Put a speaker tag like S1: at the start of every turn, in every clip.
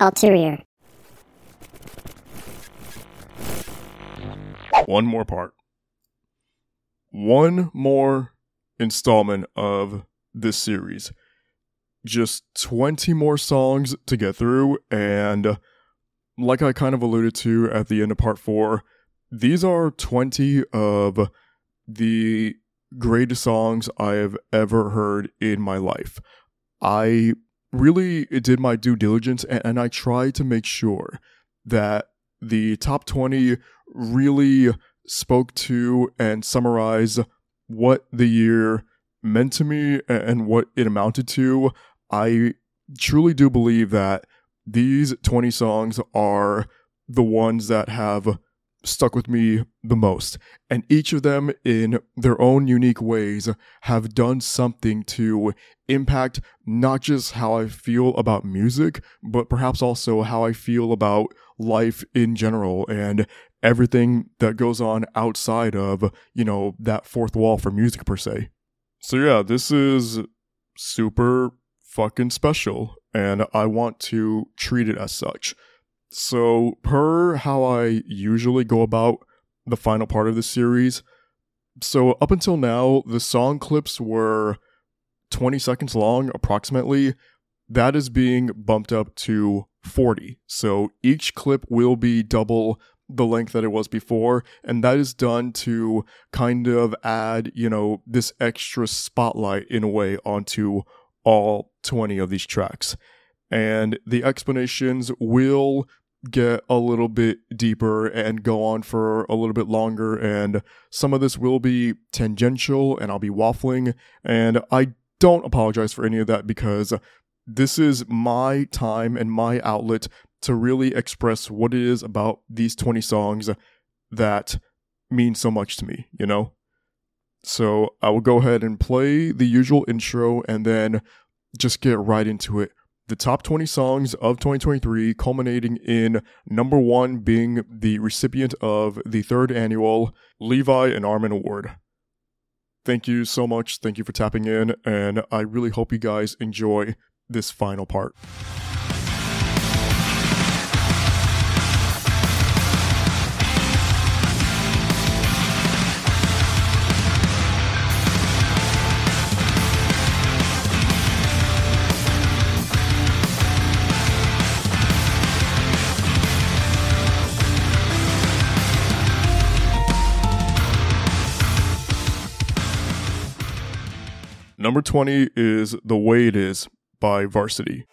S1: Alteriior.
S2: One more part. One more installment of this series. Just 20 more songs to get through, and like I kind of alluded to at the end of part four, these are 20 of the greatest songs I have ever heard in my life. I really did my due diligence and, and I tried to make sure that the top 20 really spoke to and summarized what the year meant to me and what it amounted to. I truly do believe that these 20 songs are the ones that have stuck with me the most. And each of them, in their own unique ways, have done something to impact not just how I feel about music, but perhaps also how I feel about life in general and everything that goes on outside of, you know, that fourth wall for music per se. So, yeah, this is super fucking special, and I want to treat it as such. So, per how I usually go about the final part of the series, so up until now, the song clips were 20 seconds long, approximately. That is being bumped up to 40. So each clip will be double the length that it was before, and that is done to kind of add, you know, this extra spotlight in a way onto all 20 of these tracks. And the explanations will get a little bit deeper and go on for a little bit longer. And some of this will be tangential and I'll be waffling. And I don't apologize for any of that because this is my time and my outlet to really express what it is about these 20 songs that mean so much to me, you know? So I will go ahead and play the usual intro and then just get right into it the top 20 songs of 2023, culminating in number one being the recipient of the third annual Levi and Armin Award. Thank you so much. Thank you for tapping in, and I really hope you guys enjoy this final part. Number 20 is The Way It Is by VRSTY.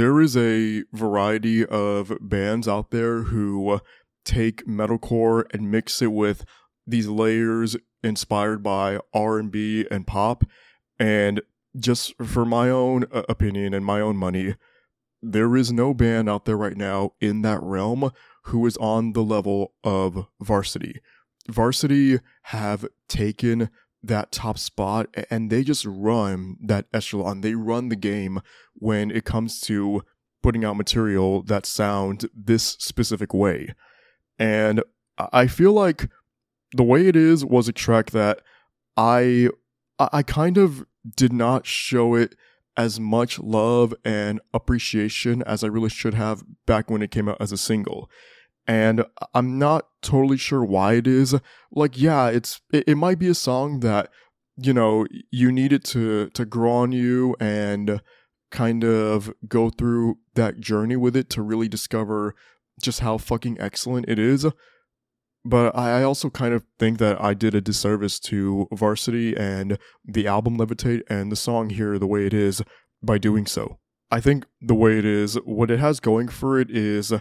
S2: There is a variety of bands out there who take metalcore and mix it with these layers inspired by R&B and pop and just for my own uh, opinion and my own money there is no band out there right now in that realm who is on the level of VRSTY. VRSTY have taken that top spot and they just run that echelon. They run the game when it comes to putting out material that sound this specific way. And I feel like the way it is was a track that I I kind of did not show it as much love and appreciation as I really should have back when it came out as a single and I'm not totally sure why it is. Like, yeah, it's it, it might be a song that you know you need it to to grow on you and kind of go through that journey with it to really discover just how fucking excellent it is. But I also kind of think that I did a disservice to VRSTY and the album Levitate and the song here the way it is by doing so. I think the way it is, what it has going for it is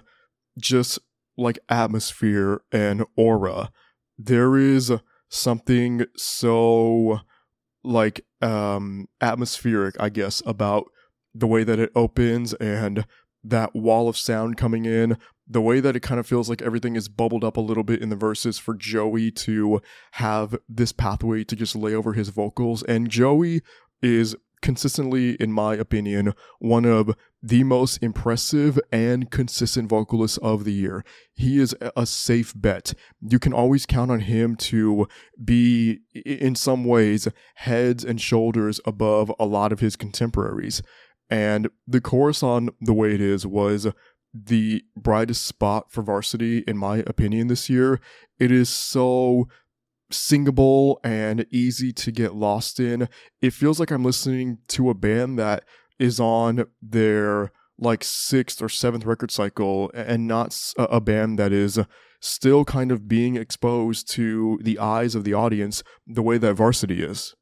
S2: just like atmosphere and aura there is something so like um atmospheric, I guess, about the way that it opens and that wall of sound coming in, the way that it kind of feels like everything is bubbled up a little bit in the verses for Joey to have this pathway to just lay over his vocals. And Joey is consistently, in my opinion, one of the most impressive and consistent vocalists of the year. He is a safe bet. You can always count on him to be, in some ways, heads and shoulders above a lot of his contemporaries. And the chorus on The Way It Is was the brightest spot for VRSTY, in my opinion, this year. It is so singable and easy to get lost in. It feels like I'm listening to a band that is on their like sixth or seventh record cycle and not a band that is still kind of being exposed to the eyes of the audience the way that VRSTY is.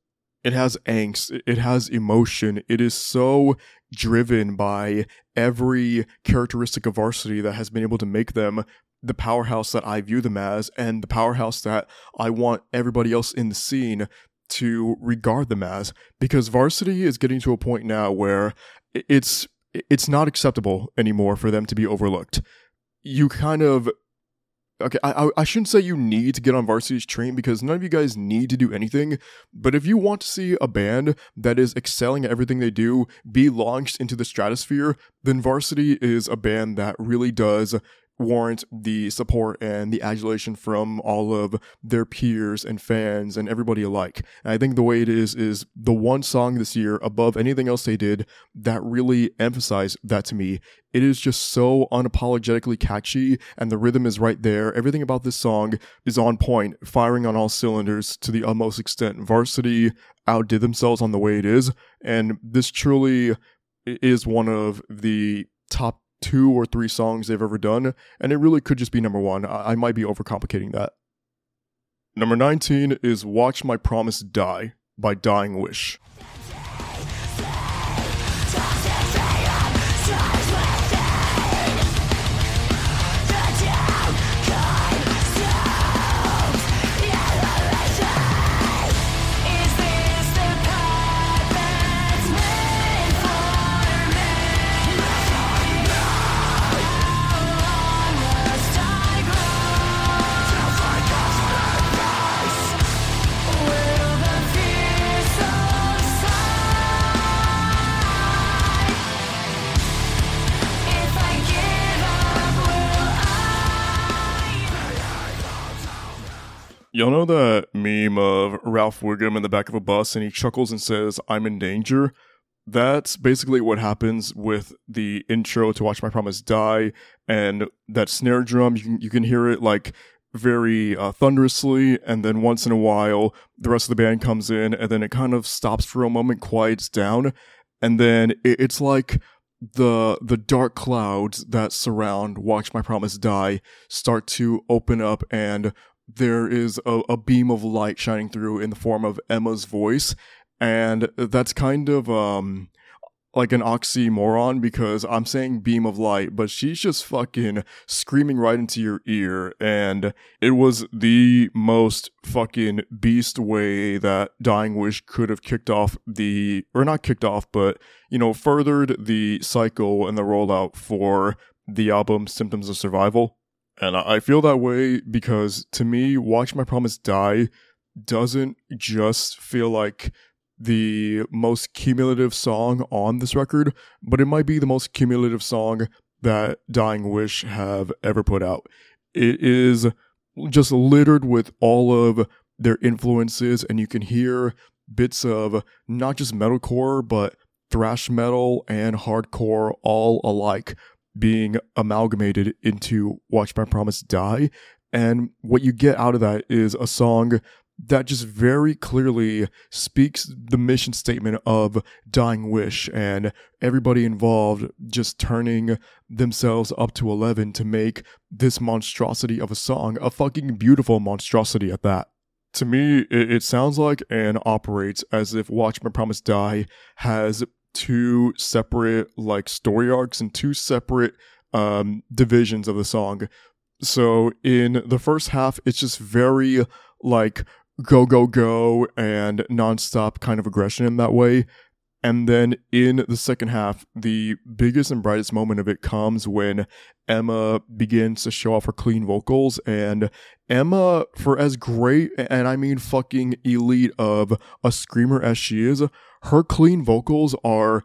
S2: It has angst, it has emotion, it is so driven by every characteristic of VRSTY that has been able to make them the powerhouse that I view them as and the powerhouse that I want everybody else in the scene to regard them as because VRSTY is getting to a point now where it's it's not acceptable anymore for them to be overlooked. You kind of okay, I I shouldn't say you need to get on VRSTY's train because none of you guys need to do anything. But if you want to see a band that is excelling at everything they do be launched into the stratosphere, then VRSTY is a band that really does warrant the support and the adulation from all of their peers and fans and everybody alike. And I think the way it is is the one song this year above anything else they did that really emphasized that to me. It is just so unapologetically catchy and the rhythm is right there. Everything about this song is on point, firing on all cylinders to the utmost extent. VRSTY outdid themselves on the way it is, and this truly is one of the top two or three songs they've ever done, and it really could just be number one. I, I might be overcomplicating that. Number 19 is Watch My Promise Die by Dying Wish. Y'all know that meme of Ralph Wiggum in the back of a bus and he chuckles and says, I'm in danger? That's basically what happens with the intro to Watch My Promise Die. And that snare drum, you can, you can hear it like very uh, thunderously. And then once in a while, the rest of the band comes in and then it kind of stops for a moment, quiets down. And then it, it's like the the dark clouds that surround Watch My Promise Die start to open up and there is a, a beam of light shining through in the form of Emma's voice. And that's kind of um like an oxymoron because I'm saying beam of light, but she's just fucking screaming right into your ear. And it was the most fucking beast way that Dying Wish could have kicked off the, or not kicked off, but, you know, furthered the cycle and the rollout for the album Symptoms of Survival. And I feel that way because to me, Watch My Promise Die doesn't just feel like the most cumulative song on this record, but it might be the most cumulative song that Dying Wish have ever put out. It is just littered with all of their influences, and you can hear bits of not just metalcore, but thrash metal and hardcore all alike being amalgamated into Watch My Promise Die. And what you get out of that is a song that just very clearly speaks the mission statement of Dying Wish and everybody involved just turning themselves up to 11 to make this monstrosity of a song a fucking beautiful monstrosity at that. To me, it, sounds like and operates as if Watch My Promise Die has two separate like story arcs and two separate um, divisions of the song. So in the first half, it's just very like go, go, go and nonstop kind of aggression in that way. And then in the second half, the biggest and brightest moment of it comes when Emma begins to show off her clean vocals. And Emma, for as great, and I mean fucking elite of a screamer as she is, her clean vocals are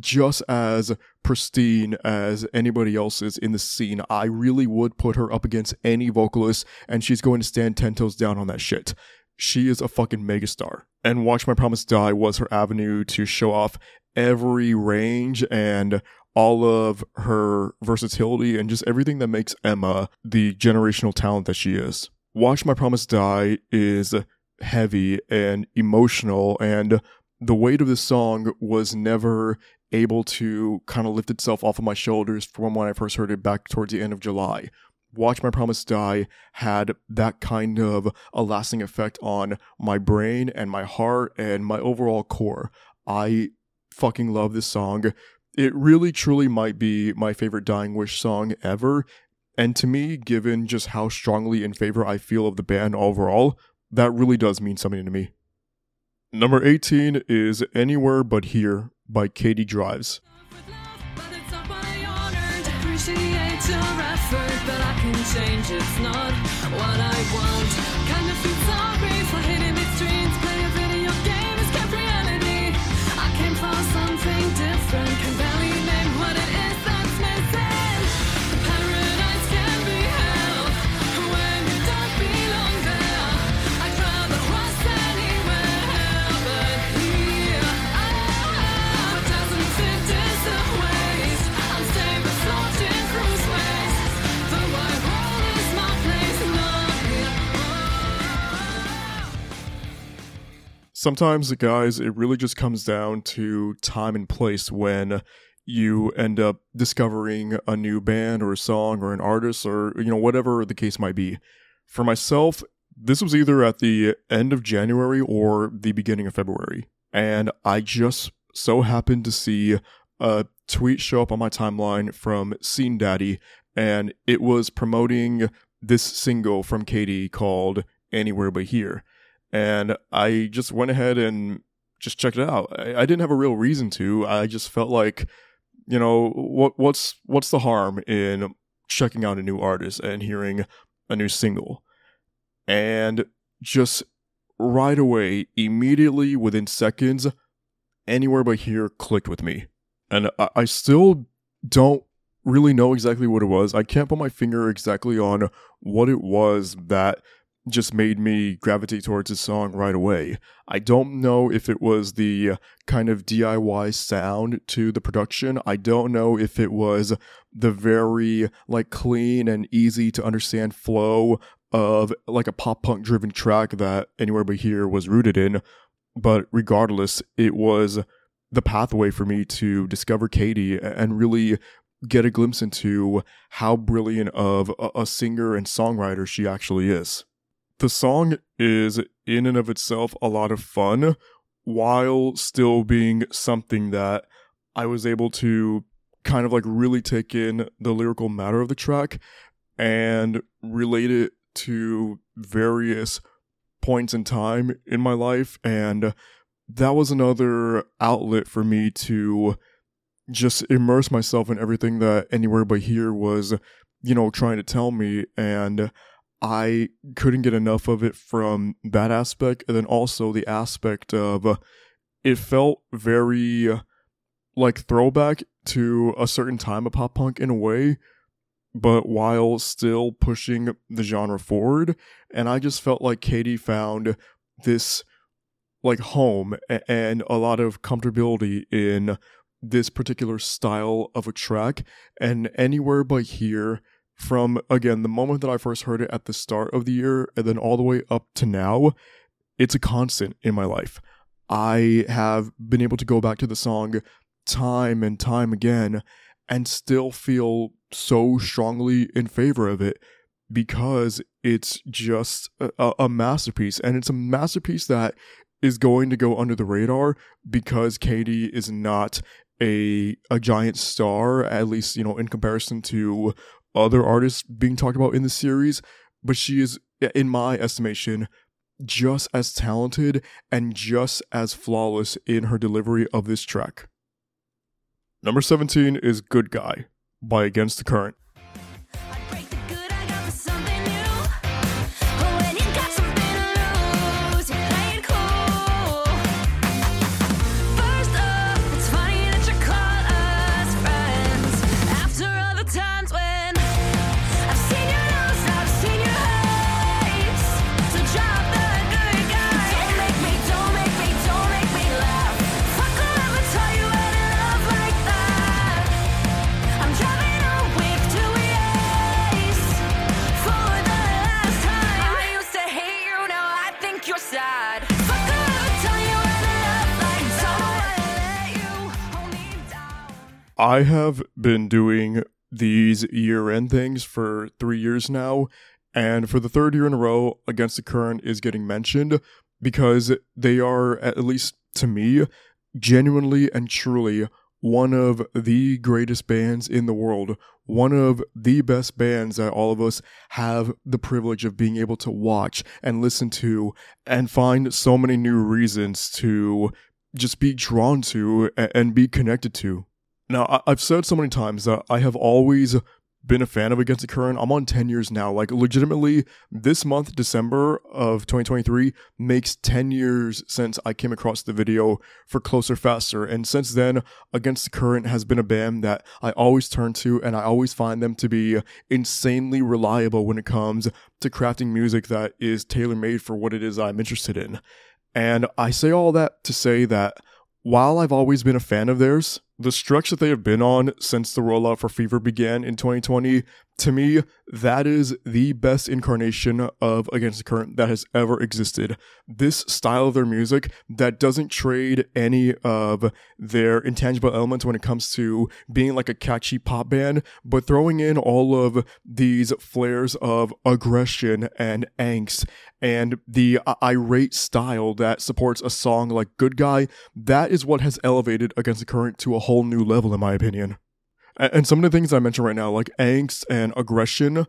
S2: just as pristine as anybody else's in the scene. I really would put her up against any vocalist, and she's going to stand 10 toes down on that shit. She is a fucking megastar. And Watch My Promise Die was her avenue to show off every range and all of her versatility and just everything that makes Emma the generational talent that she is. Watch My Promise Die is heavy and emotional, and the weight of the song was never able to kind of lift itself off of my shoulders from when I first heard it back towards the end of July. Watch My Promise Die had that kind of a lasting effect on my brain and my heart and my overall core. I fucking love this song. It really truly might be my favorite Dying Wish song ever. And to me, given just how strongly in favor I feel of the band overall, that really does mean something to me. Number 18 is Anywhere But Here by Katie Drives. Change, it's not what I Sometimes, guys, it really just comes down to time and place when you end up discovering a new band or a song or an artist or, you know, whatever the case might be. For myself, this was either at the end of January or the beginning of February. And I just so happened to see a tweet show up on my timeline from Scene Daddy, and it was promoting this single from Katie called Anywhere But Here. And I just went ahead and just checked it out. I, I didn't have a real reason to. I just felt like, you know, what what's what's the harm in checking out a new artist and hearing a new single? And just right away, immediately within seconds, anywhere but here clicked with me. And I, I still don't really know exactly what it was. I can't put my finger exactly on what it was that just made me gravitate towards this song right away. I don't know if it was the uh, kind of DIY sound to the production. I don't know if it was the very like clean and easy to understand flow of like a pop punk driven track that Anywhere But Here was rooted in. But regardless, it was the pathway for me to discover Katie and really get a glimpse into how brilliant of a singer and songwriter she actually is. The song is in and of itself a lot of fun while still being something that I was able to kind of like really take in the lyrical matter of the track and relate it to various points in time in my life and that was another outlet for me to just immerse myself in everything that anywhere but here was you know trying to tell me and i couldn't get enough of it from that aspect and then also the aspect of uh, it felt very uh, like throwback to a certain time of pop punk in a way but while still pushing the genre forward and i just felt like katie found this like home and a lot of comfortability in this particular style of a track and anywhere but here from again the moment that I first heard it at the start of the year and then all the way up to now it's a constant in my life. I have been able to go back to the song time and time again and still feel so strongly in favor of it because it's just a, a masterpiece and it's a masterpiece that is going to go under the radar because Katie is not a a giant star, at least you know in comparison to other artists being talked about in the series, but she is, in my estimation, just as talented and just as flawless in her delivery of this track. Number 17 is Good Guy by Against the Current. I have been doing these year end things for three years now, and for the third year in a row, Against the Current is getting mentioned because they are, at least to me, genuinely and truly one of the greatest bands in the world, one of the best bands that all of us have the privilege of being able to watch and listen to and find so many new reasons to just be drawn to and be connected to. Now, I've said so many times that I have always been a fan of Against the Current. I'm on 10 years now. Like, legitimately, this month, December of 2023, makes 10 years since I came across the video for Closer Faster. And since then, Against the Current has been a band that I always turn to, and I always find them to be insanely reliable when it comes to crafting music that is tailor made for what it is I'm interested in. And I say all that to say that while I've always been a fan of theirs, the stretch that they have been on since the rollout for Fever began in 2020, to me, that is the best incarnation of Against the Current that has ever existed. This style of their music that doesn't trade any of their intangible elements when it comes to being like a catchy pop band, but throwing in all of these flares of aggression and angst and the irate style that supports a song like Good Guy, that is what has elevated Against the Current to a whole new level, in my opinion. And some of the things I mentioned right now, like angst and aggression,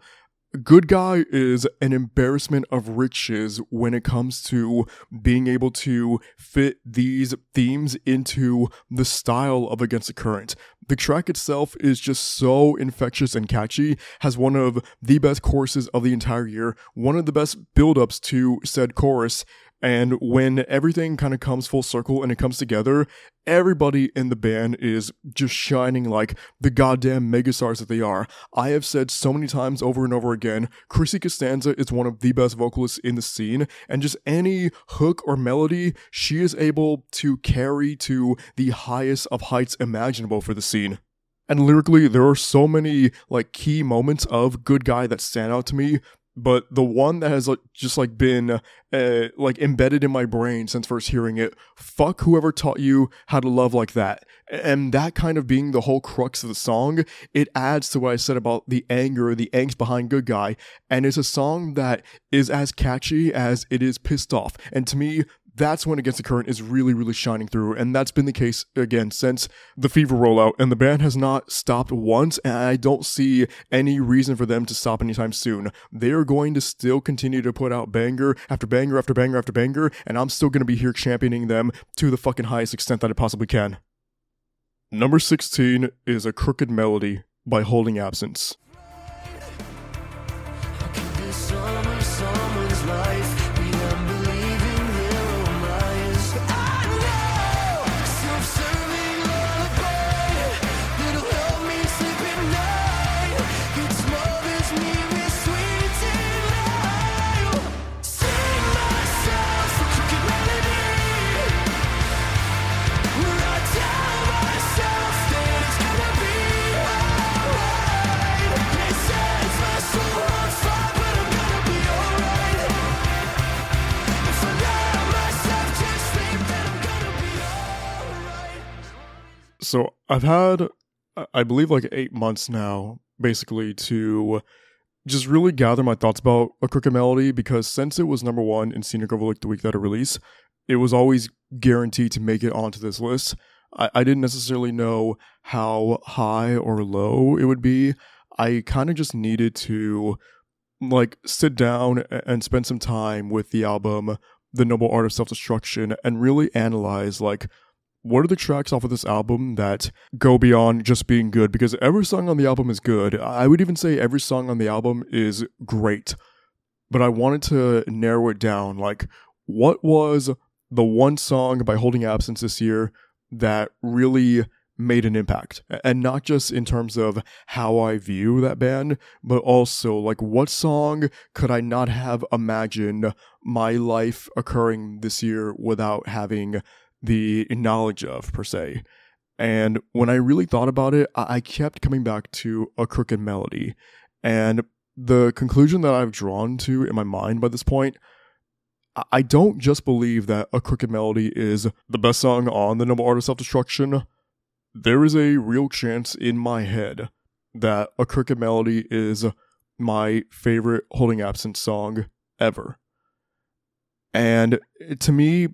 S2: Good Guy is an embarrassment of riches when it comes to being able to fit these themes into the style of Against the Current. The track itself is just so infectious and catchy, has one of the best choruses of the entire year, one of the best build-ups to said chorus, and when everything kind of comes full circle and it comes together, everybody in the band is just shining like the goddamn megastars that they are. I have said so many times over and over again, Chrissy Costanza is one of the best vocalists in the scene, and just any hook or melody, she is able to carry to the highest of heights imaginable for the scene. And lyrically, there are so many like key moments of Good Guy that stand out to me but the one that has like, just like been uh, like embedded in my brain since first hearing it fuck whoever taught you how to love like that. And that kind of being the whole crux of the song it adds to what i said about the anger the angst behind good guy and it's a song that is as catchy as it is pissed off. And to me that's when Against the Current is really, really shining through. And that's been the case again since the Fever rollout. And the band has not stopped once. And I don't see any reason for them to stop anytime soon. They are going to still continue to put out banger after banger after banger after banger. And I'm still going to be here championing them to the fucking highest extent that I possibly can. Number 16 is A Crooked Melody by Holding Absence. So I've had, I believe, like eight months now, basically, to just really gather my thoughts about a crooked melody because since it was number one in Scenic Overlook the week that it released, it was always guaranteed to make it onto this list. I, I didn't necessarily know how high or low it would be. I kind of just needed to like sit down and spend some time with the album The Noble Art of Self-Destruction and really analyze like what are the tracks off of this album that go beyond just being good because every song on the album is good. I would even say every song on the album is great. But I wanted to narrow it down like what was the one song by Holding Absence this year that really made an impact and not just in terms of how I view that band but also like what song could I not have imagined my life occurring this year without having the knowledge of per se. And when I really thought about it I kept coming back to a crooked melody. And the conclusion that I've drawn to in my mind by this point I don't just believe that A Crooked Melody is the best song on the Noble Art of Self Destruction there is a real chance in my head that A Crooked Melody is my favorite Holding Absence song ever. And to me,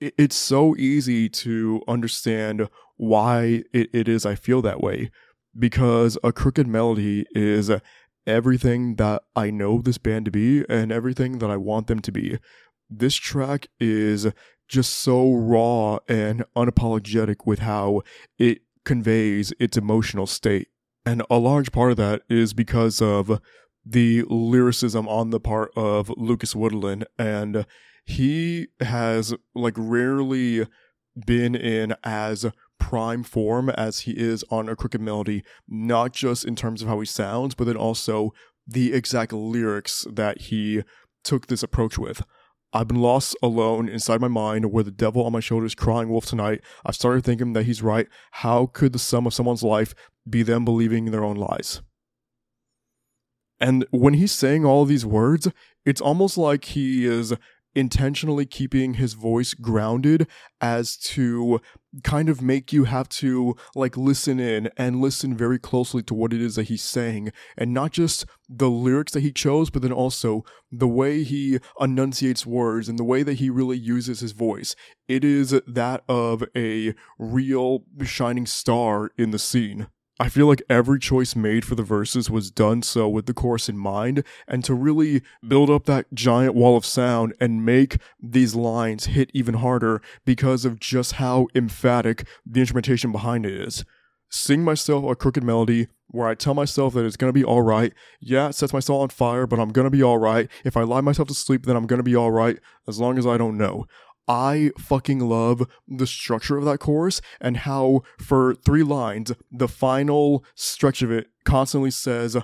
S2: it's so easy to understand why it, it is I feel that way. Because A Crooked Melody is everything that I know this band to be and everything that I want them to be. This track is just so raw and unapologetic with how it conveys its emotional state. And a large part of that is because of the lyricism on the part of Lucas Woodland. And he has like rarely been in as prime form as he is on a crooked melody, not just in terms of how he sounds, but then also the exact lyrics that he took this approach with. I've been lost alone inside my mind where the devil on my shoulder is crying wolf tonight. I've started thinking that he's right. How could the sum of someone's life be them believing in their own lies? And when he's saying all these words, it's almost like he is intentionally keeping his voice grounded as to kind of make you have to like listen in and listen very closely to what it is that he's saying. And not just the lyrics that he chose but then also the way he enunciates words and the way that he really uses his voice. It is that of a real shining star in the scene I feel like every choice made for the verses was done so with the chorus in mind, and to really build up that giant wall of sound and make these lines hit even harder because of just how emphatic the instrumentation behind it is. Sing myself a crooked melody where I tell myself that it's gonna be alright. Yeah, it sets my soul on fire, but I'm gonna be alright. If I lie myself to sleep, then I'm gonna be alright, as long as I don't know. I fucking love the structure of that chorus and how for three lines, the final stretch of it constantly says,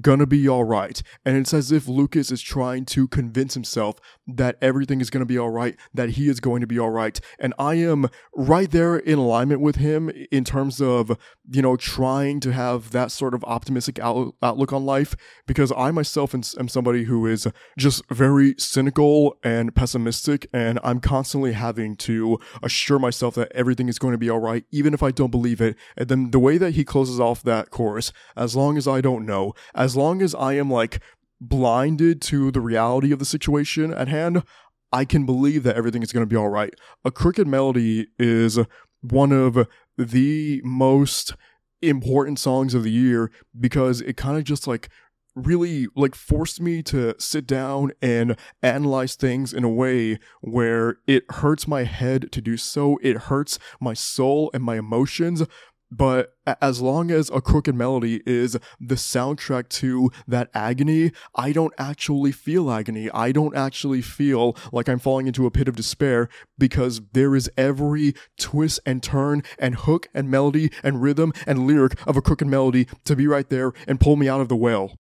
S2: gonna be alright. And it's as if Lucas is trying to convince himself that everything is gonna be alright, that he is going to be alright. And I am right there in alignment with him in terms of, you know, trying to have that sort of optimistic out- outlook on life because I myself am somebody who is just very cynical and pessimistic. And I'm constantly having to assure myself that everything is going to be alright, even if I don't believe it. And then the way that he closes off that chorus, as long as I don't know, as long as I am like blinded to the reality of the situation at hand, I can believe that everything is going to be all right. A Crooked Melody is one of the most important songs of the year because it kind of just like really like forced me to sit down and analyze things in a way where it hurts my head to do so. It hurts my soul and my emotions, but as long as a crooked melody is the soundtrack to that agony, I don't actually feel agony. I don't actually feel like I'm falling into a pit of despair because there is every twist and turn and hook and melody and rhythm and lyric of a crooked melody to be right there and pull me out of the well.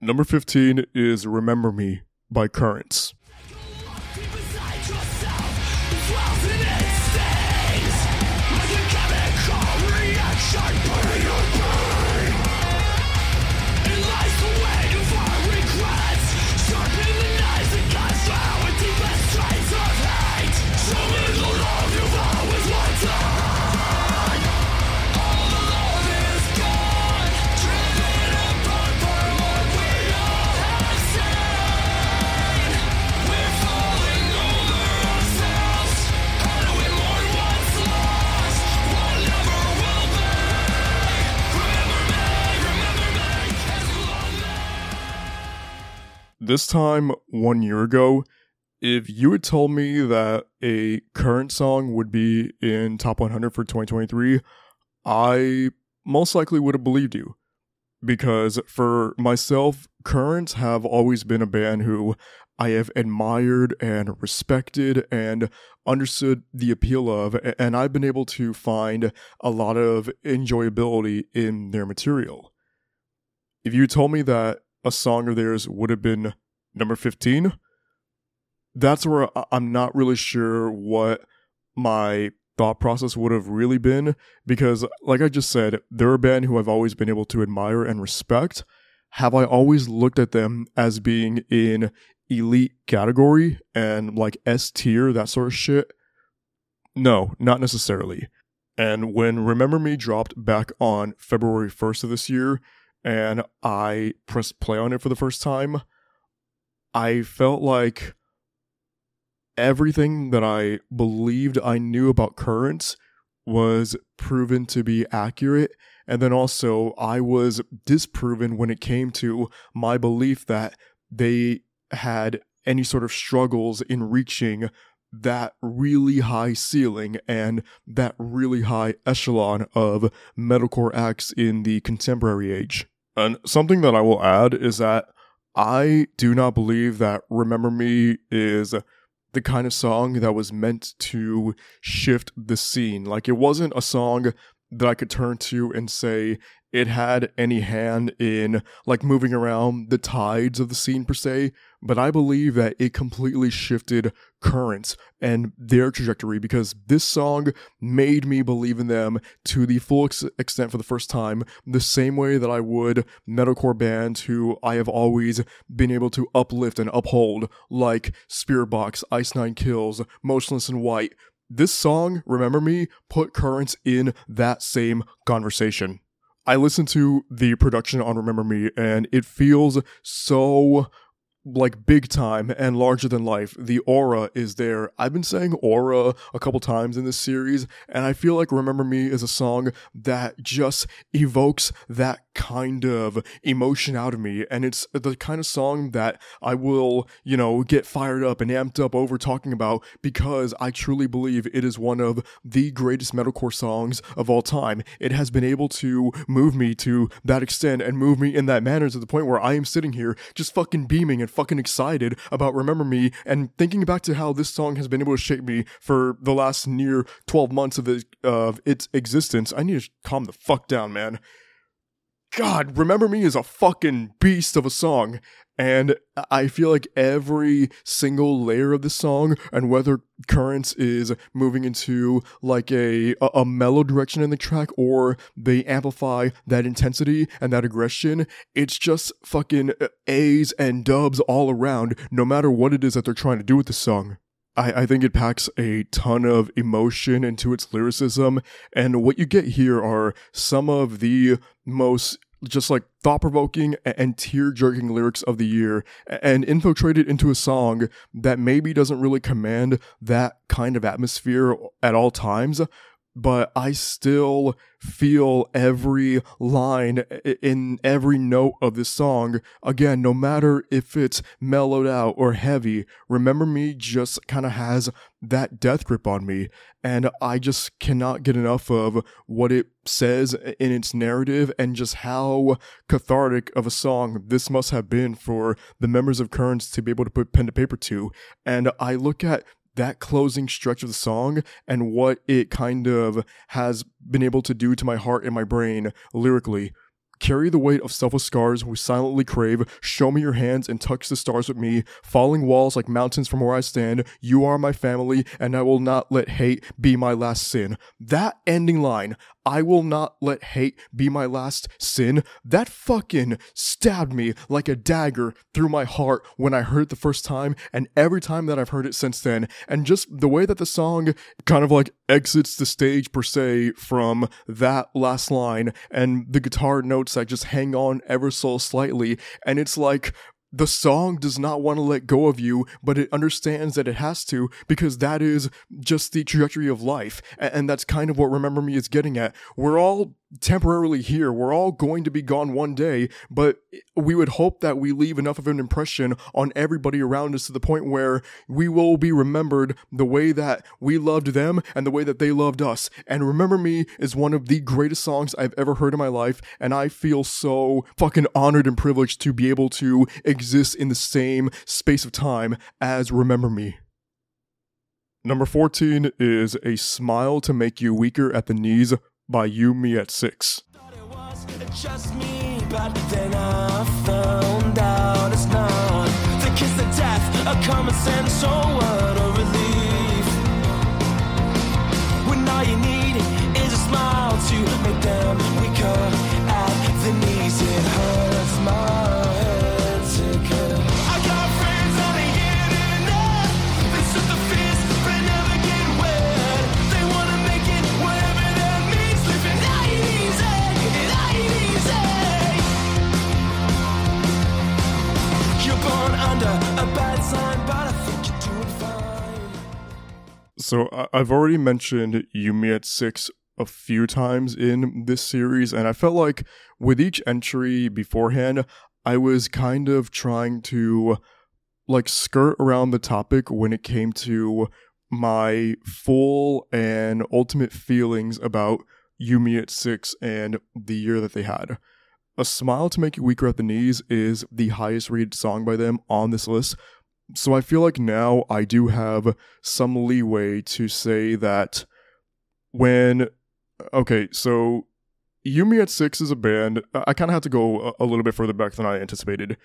S2: Number 15 is Remember Me by Currents. This time one year ago, if you had told me that a current song would be in top 100 for 2023, I most likely would have believed you. Because for myself, Currents have always been a band who I have admired and respected and understood the appeal of, and I've been able to find a lot of enjoyability in their material. If you told me that a song of theirs would have been number 15, that's where I'm not really sure what my thought process would have really been because like I just said, they're a band who I've always been able to admire and respect. Have I always looked at them as being in elite category and like S tier, that sort of shit? No, not necessarily. And when Remember Me dropped back on February 1st of this year, and I pressed play on it for the first time, I felt like everything that I believed I knew about currents was proven to be accurate. And then also, I was disproven when it came to my belief that they had any sort of struggles in reaching that really high ceiling and that really high echelon of metalcore acts in the contemporary age. And something that I will add is that I do not believe that Remember Me is the kind of song that was meant to shift the scene. Like it wasn't a song that I could turn to and say it had any hand in like moving around the tides of the scene per se, but I believe that it completely shifted currents and their trajectory because this song made me believe in them to the full ex- extent for the first time, the same way that I would metalcore bands who I have always been able to uplift and uphold, like Spiritbox, Ice Nine Kills, Motionless in White. This song, Remember Me, put currents in that same conversation. I listened to the production on Remember Me and it feels so like big time and larger than life. The aura is there. I've been saying aura a couple times in this series, and I feel like Remember Me is a song that just evokes that kind of emotion out of me. And it's the kind of song that I will, you know, get fired up and amped up over talking about because I truly believe it is one of the greatest metalcore songs of all time. It has been able to move me to that extent and move me in that manner to the point where I am sitting here just fucking beaming and fucking excited about Remember Me and thinking back to how this song has been able to shape me for the last near 12 months of, it, of its existence. I need to calm the fuck down, man. God, Remember Me is a fucking beast of a song. And I feel like every single layer of the song, and whether Currents is moving into like a, a, a mellow direction in the track, or they amplify that intensity and that aggression, it's just fucking A's and dubs all around, no matter what it is that they're trying to do with the song. I, I think it packs a ton of emotion into its lyricism, and what you get here are some of the most just like thought provoking and tear jerking lyrics of the year and infiltrated into a song that maybe doesn't really command that kind of atmosphere at all times, but I still feel every line in every note of this song. Again, no matter if it's mellowed out or heavy, Remember Me just kind of has that death grip on me. And I just cannot get enough of what it says in its narrative and just how cathartic of a song this must have been for the members of Currents to be able to put pen to paper to. And I look at that closing stretch of the song and what it kind of has been able to do to my heart and my brain lyrically. Carry the weight of selfless scars we silently crave. Show me your hands and touch the stars with me. Falling walls like mountains from where I stand. You are my family, and I will not let hate be my last sin. That ending line, I will not let hate be my last sin. That fucking stabbed me like a dagger through my heart when I heard it the first time, and every time that I've heard it since then. And just the way that the song kind of like exits the stage, per se, from that last line, and the guitar notes that just hang on ever so slightly, and it's like, the song does not want to let go of you, but it understands that it has to because that is just the trajectory of life. And that's kind of what Remember Me is getting at. We're all temporarily here. We're all going to be gone one day, but we would hope that we leave enough of an impression on everybody around us to the point where we will be remembered the way that we loved them and the way that they loved us. And Remember Me is one of the greatest songs I've ever heard in my life, and I feel so fucking honored and privileged to be able to exist in the same space of time as Remember Me. Number 14 is A Smile to Make You Weaker at the Knees by You Me at 6. So I've already mentioned You Me at Six a few times in this series, and I felt like with each entry beforehand, I was kind of trying to like skirt around the topic when it came to my full and ultimate feelings about You Me at Six and the year that they had. A Smile to Make You Weaker at the Knees is the highest rated song by them on this list, so I feel like now I do have some leeway to say that when okay, so You Me at Six is a band. I kind of have to go a, little bit further back than I anticipated.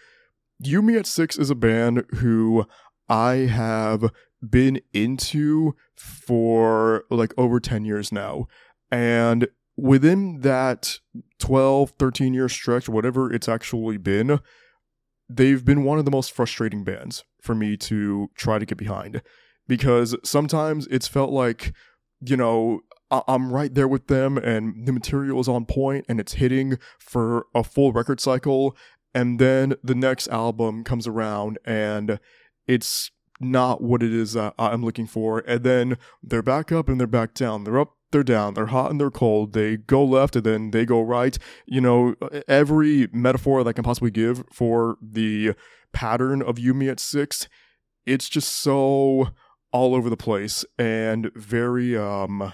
S2: You Me at Six is a band who I have been into for like over 10 years now. And within that 12, 13 year stretch, whatever it's actually been, they've been one of the most frustrating bands for me to try to get behind because sometimes it's felt like, you know, I- I'm right there with them and the material is on point and it's hitting for a full record cycle. And then the next album comes around and it's not what it is I'm looking for. And then they're back up and they're back down. They're up they're down, they're hot and they're cold, they go left and then they go right. You know, every metaphor that I can possibly give for the pattern of You Me at six, it's just so all over the place and very um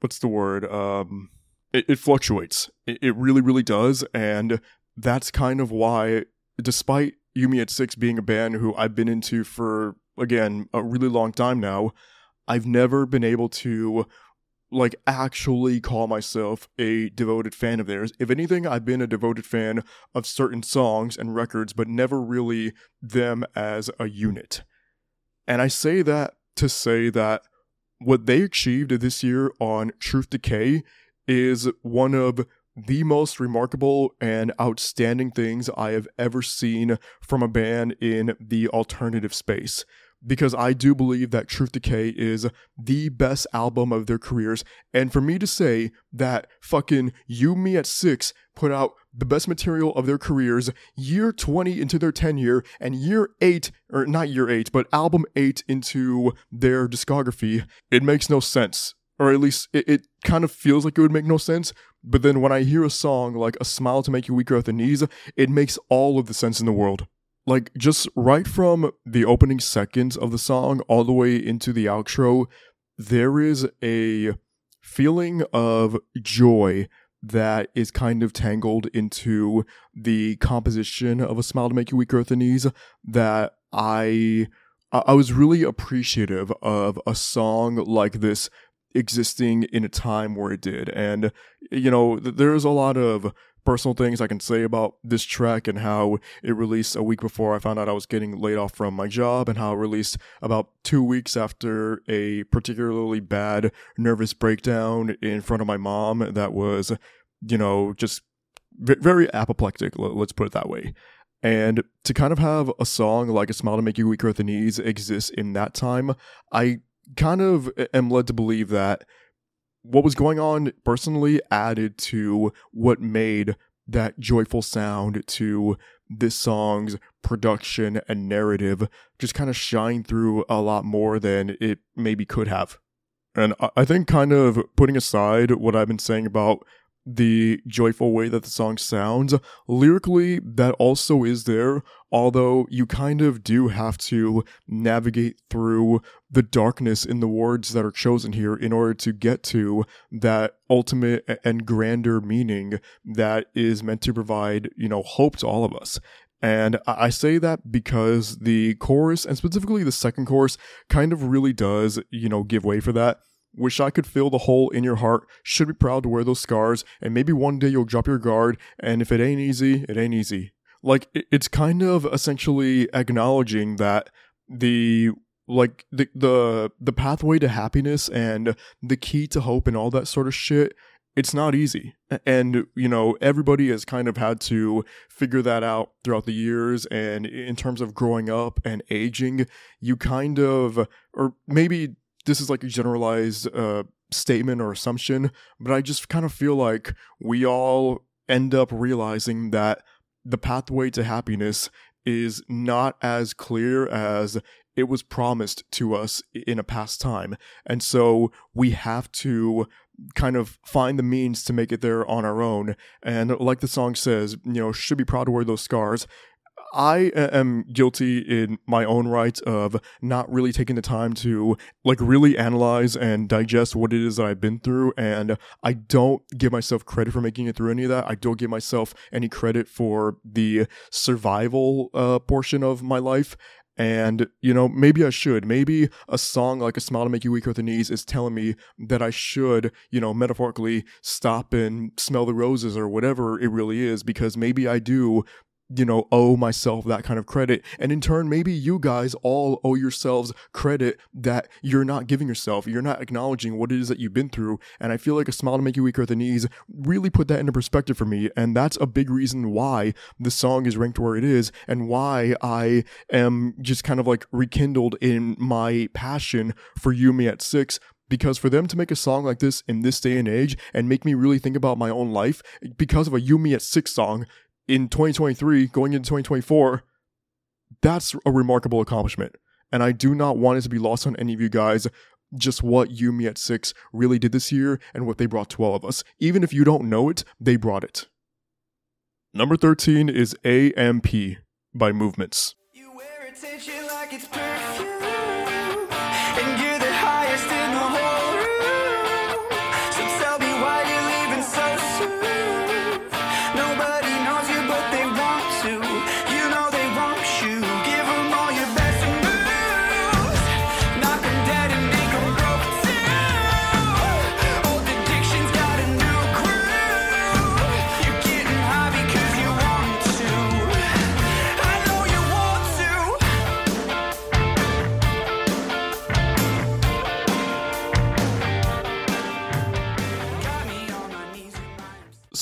S2: what's the word? Um it, it fluctuates. It, it really, really does. And that's kind of why, despite You Me at Six being a band who I've been into for again a really long time now, I've never been able to like actually call myself a devoted fan of theirs. If anything, I've been a devoted fan of certain songs and records, but never really them as a unit. And I say that to say that what they achieved this year on Truth Decay is one of the most remarkable and outstanding things I have ever seen from a band in the alternative space because I do believe that Truth Decay is the best album of their careers. And for me to say that fucking You Me at Six put out the best material of their careers year 20 into their tenure and year 8 or not year 8 but album 8 into their discography it makes no sense. Or at least it, it kind of feels like it would make no sense. But then when i hear a song like a smile to make you weaker at the knees it makes all of the sense in the world like just right from the opening seconds of the song all the way into the outro, there is a feeling of joy that is kind of tangled into the composition of a smile to make you weaker the knees that I I was really appreciative of a song like this existing in a time where it did. And, you know, there's a lot of personal things I can say about this track and how it released a week before I found out I was getting laid off from my job and how it released about two weeks after a particularly bad nervous breakdown in front of my mom that was, you know, just very apoplectic, let's put it that way. And to kind of have a song like A Smile to Make You Weaker at the Knees exist in that time, I kind of am led to believe that what was going on personally added to what made that joyful sound to this song's production and narrative just kind of shine through a lot more than it maybe could have. And I think, kind of putting aside what I've been saying about the joyful way that the song sounds. Lyrically, that also is there, although you kind of do have to navigate through the darkness in the words that are chosen here in order to get to that ultimate and grander meaning that is meant to provide, you know, hope to all of us. And I say that because the chorus, and specifically the second chorus, kind of really does, you know, give way for that. Wish I could fill the hole in your heart. Should be proud to wear those scars. And maybe one day you'll drop your guard. And if it ain't easy, it ain't easy. Like, it's kind of essentially acknowledging that the like the the the pathway to happiness and the key to hope and all that sort of shit it's not easy. And, you know, everybody has kind of had to figure that out throughout the years. And in terms of growing up and aging, you kind of, or maybe this is like a generalized uh, statement or assumption, but I just kind of feel like we all end up realizing that the pathway to happiness is not as clear as it was promised to us in a past time. And so we have to kind of find the means to make it there on our own. And like the song says, you know, should be proud to wear those scars. I am guilty in my own right of not really taking the time to like really analyze and digest what it is that I've been through. And I don't give myself credit for making it through any of that. I don't give myself any credit for the survival uh, portion of my life. And, you know, maybe I should. Maybe a song like A Smile to Make You Weaker at the Knees is telling me that I should, you know, metaphorically stop and smell the roses or whatever it really is, because maybe I do you know, owe myself that kind of credit. And in turn, maybe you guys all owe yourselves credit that you're not giving yourself. You're not acknowledging what it is that you've been through. And I feel like a smile to make you weaker at the knees really put that into perspective for me. And that's a big reason why the song is ranked where it is and why I am just kind of like rekindled in my passion for You Me at Six because for them to make a song like this in this day and age and make me really think about my own life because of a You Me at Six song in 2023 going into 2024 that's a remarkable accomplishment. And i do not want it to be lost on any of you guys. Just what you me at six really did this year and what they brought to all of us. Even if you don't know it they brought it. Number 13 is amp by movements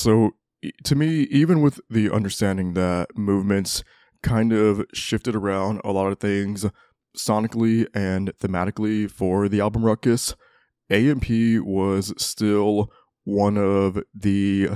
S2: So, to me, even with the understanding that movements kind of shifted around a lot of things sonically and thematically for the album Ruckus, AMP was still one of the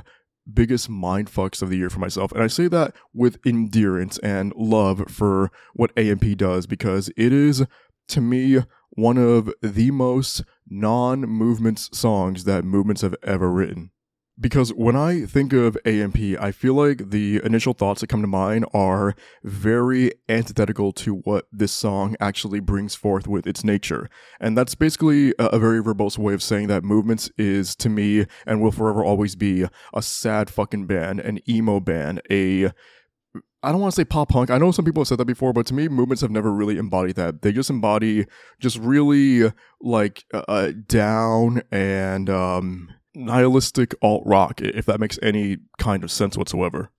S2: biggest mind fucks of the year for myself. And I say that with endearance and love for what AMP does because it is, to me, one of the most non movements songs that movements have ever written. Because when I think of AMP, I feel like the initial thoughts that come to mind are very antithetical to what this song actually brings forth with its nature. And that's basically a, very verbose way of saying that Movements is, to me, and will forever always be, a sad fucking band, an emo band, a I don't want to say pop punk. I know some people have said that before, but to me, movements have never really embodied that. They just embody just really like uh, down and um nihilistic alt rock, if that makes any kind of sense whatsoever.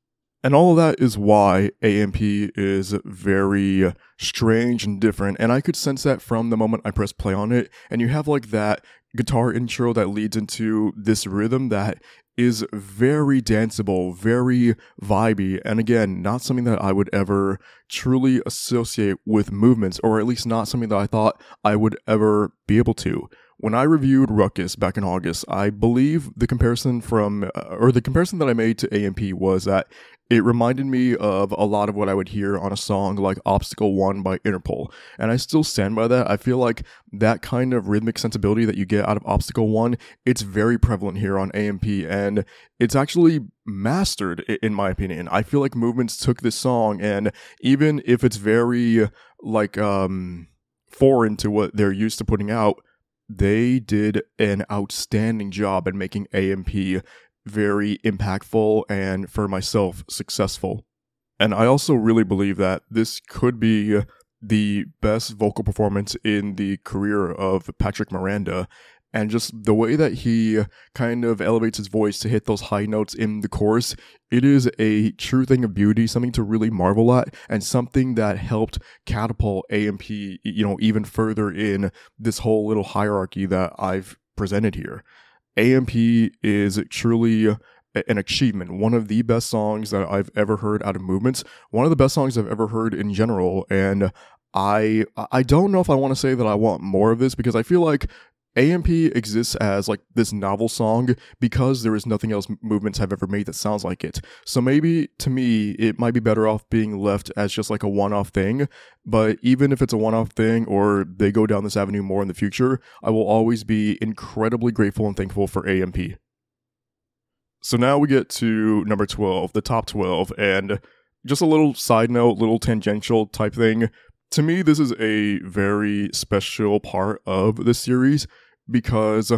S2: And all of that is why AMP is very strange and different. And I could sense that from the moment I press play on it. And you have like that guitar intro that leads into this rhythm that is very danceable, very vibey, and again, not something that I would ever truly associate with movements, or at least not something that I thought I would ever be able to. When I reviewed Ruckus back in August, I believe the comparison from, uh, or the comparison that I made to AMP was that it reminded me of a lot of what I would hear on a song like Obstacle 1 by Interpol. And I still stand by that. I feel like that kind of rhythmic sensibility that you get out of Obstacle 1, it's very prevalent here on AMP and it's actually mastered in my opinion. I feel like Movements took this song and even if it's very like um foreign to what they're used to putting out, they did an outstanding job at making AMP very impactful and for myself successful. And I also really believe that this could be the best vocal performance in the career of Patrick Miranda. And just the way that he kind of elevates his voice to hit those high notes in the chorus, it is a true thing of beauty, something to really marvel at, and something that helped catapult AMP, you know, even further in this whole little hierarchy that I've presented here. AMP is truly an achievement. One of the best songs that I've ever heard out of movements. One of the best songs I've ever heard in general. And I I don't know if I want to say that I want more of this because I feel like AMP exists as like this novel song because there is nothing else movements have ever made that sounds like it. So maybe to me, it might be better off being left as just like a one off thing. But even if it's a one off thing or they go down this avenue more in the future, I will always be incredibly grateful and thankful for AMP. So now we get to number 12, the top 12, and just a little side note, little tangential type thing. To me, this is a very special part of the series because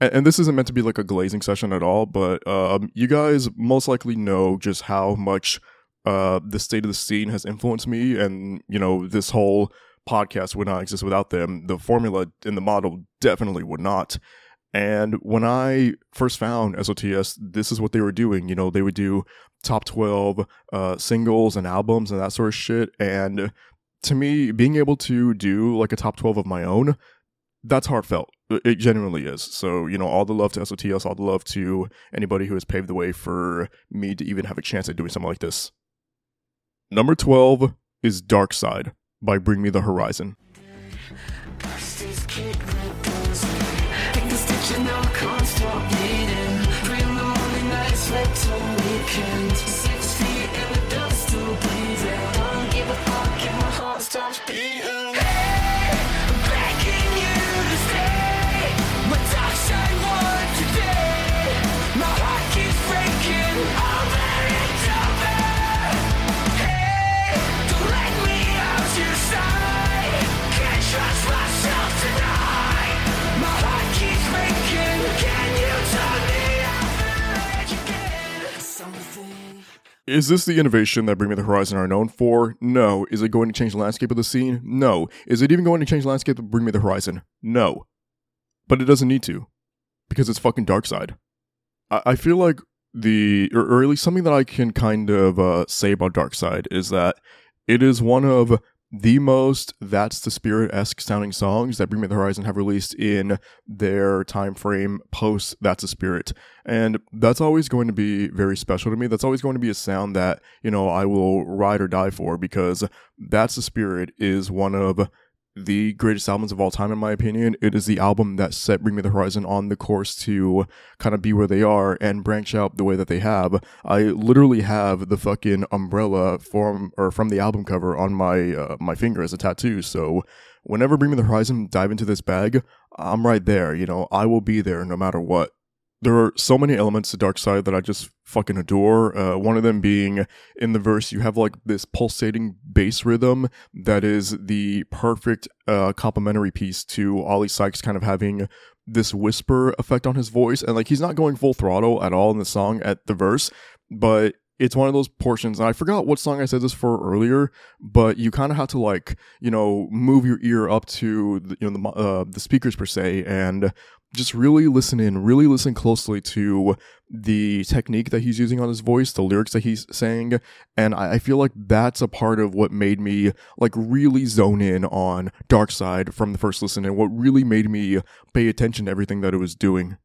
S2: and this isn't meant to be like a glazing session at all, but um, you guys most likely know just how much uh, the state of the scene has influenced me, and you know this whole podcast would not exist without them. The formula in the model definitely would not. And when I first found SOTS, this is what they were doing. You know, they would do top 12 uh, singles and albums and that sort of shit. And to me, being able to do like a top 12 of my own that's heartfelt. It genuinely is. So, you know, all the love to SOTS, all the love to anybody who has paved the way for me to even have a chance at doing something like this. Number 12 is Dark Side by Bring Me the Horizon. Is this the innovation that Bring Me the Horizon are known for? No. Is it going to change the landscape of the scene? No. Is it even going to change the landscape of Bring Me the Horizon? No. But it doesn't need to. Because it's fucking Dark Side. I, I feel like the, or, at least something that I can kind of uh, say about Dark Side is that it is one of the most that's the spirit esque sounding songs that Bring Me the Horizon have released in their time frame post That's the Spirit. And that's always going to be very special to me. That's always going to be a sound that, you know, I will ride or die for because That's the Spirit is one of the greatest albums of all time, in my opinion. It is the album that set Bring Me the Horizon on the course to kind of be where they are and branch out the way that they have. I literally have the fucking umbrella from or from the album cover on my uh, my finger as a tattoo. So whenever Bring Me the Horizon dive into this bag, I'm right there. You know, I will be there no matter what there are so many elements to Dark Side that I just fucking adore. Uh, one of them being in the verse, you have like this pulsating bass rhythm that is the perfect uh, complementary piece to Oli Sykes kind of having this whisper effect on his voice. And like he's not going full throttle at all in the song at the verse, but it's one of those portions and i forgot what song i said this for earlier but you kind of have to like you know move your ear up to the, you know the, uh, the speakers per se and just really listen in, really listen closely to the technique that he's using on his voice, the lyrics that he's saying. And I, I, feel like that's a part of what made me like really zone in on Dark Side from the first listen and what really made me pay attention to everything that it was doing.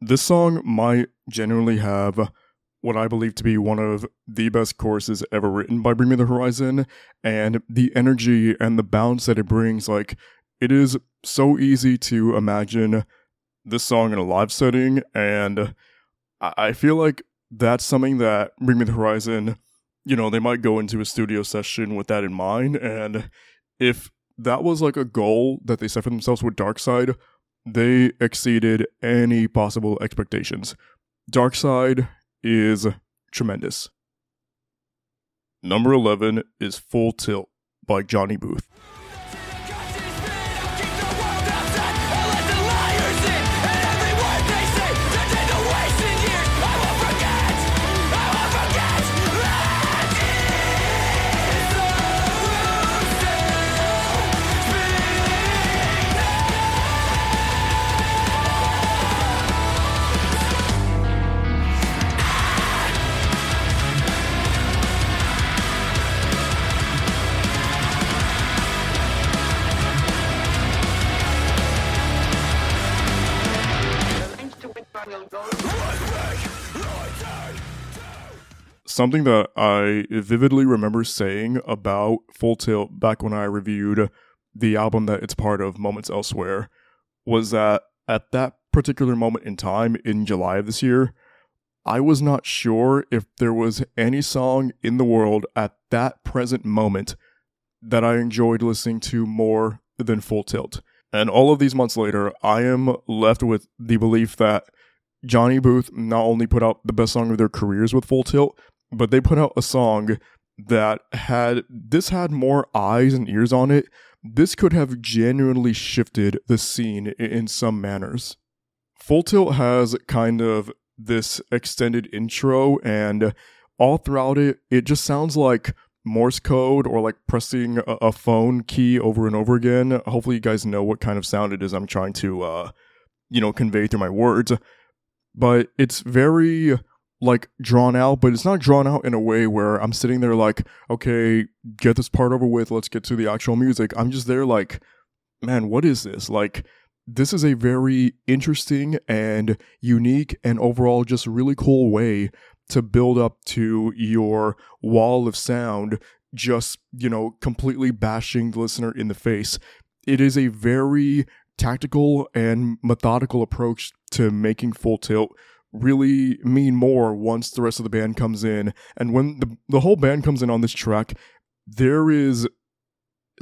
S2: This song might genuinely have what I believe to be one of the best choruses ever written by Bring Me the Horizon, and the energy and the bounce that it brings, like It is so easy to imagine this song in a live setting, and I feel like that's something that Bring Me the Horizon, you know, they might go into a studio session with that in mind. And if that was like a goal that they set for themselves with Dark Side, they exceeded any possible expectations. Dark Side is tremendous. Number 11 is Full Tilt by Johnny Booth. Something that I vividly remember saying about Full Tilt back when I reviewed the album that it's part of, Moments Elsewhere, was that at that particular moment in time in July of this year, I was not sure if there was any song in the world at that present moment that I enjoyed listening to more than Full Tilt. And all of these months later, I am left with the belief that Johnny Booth not only put out the best song of their careers with Full Tilt, but they put out a song that had this had more eyes and ears on it. This could have genuinely shifted the scene in some manners. Full Tilt has kind of this extended intro, and all throughout it, it just sounds like Morse code or like pressing a, phone key over and over again. Hopefully, you guys know what kind of sound it is I'm trying to, uh, you know, convey through my words. But it's very like drawn out, but it's not drawn out in a way where I'm sitting there like, okay, get this part over with, let's get to the actual music. I'm just there like, man, what is this? Like, this is a very interesting and unique and overall just really cool way to build up to your wall of sound, just, you know, completely bashing the listener in the face. It is a very tactical and methodical approach to making full tilt really mean more once the rest of the band comes in. And when the, the whole band comes in on this track, there is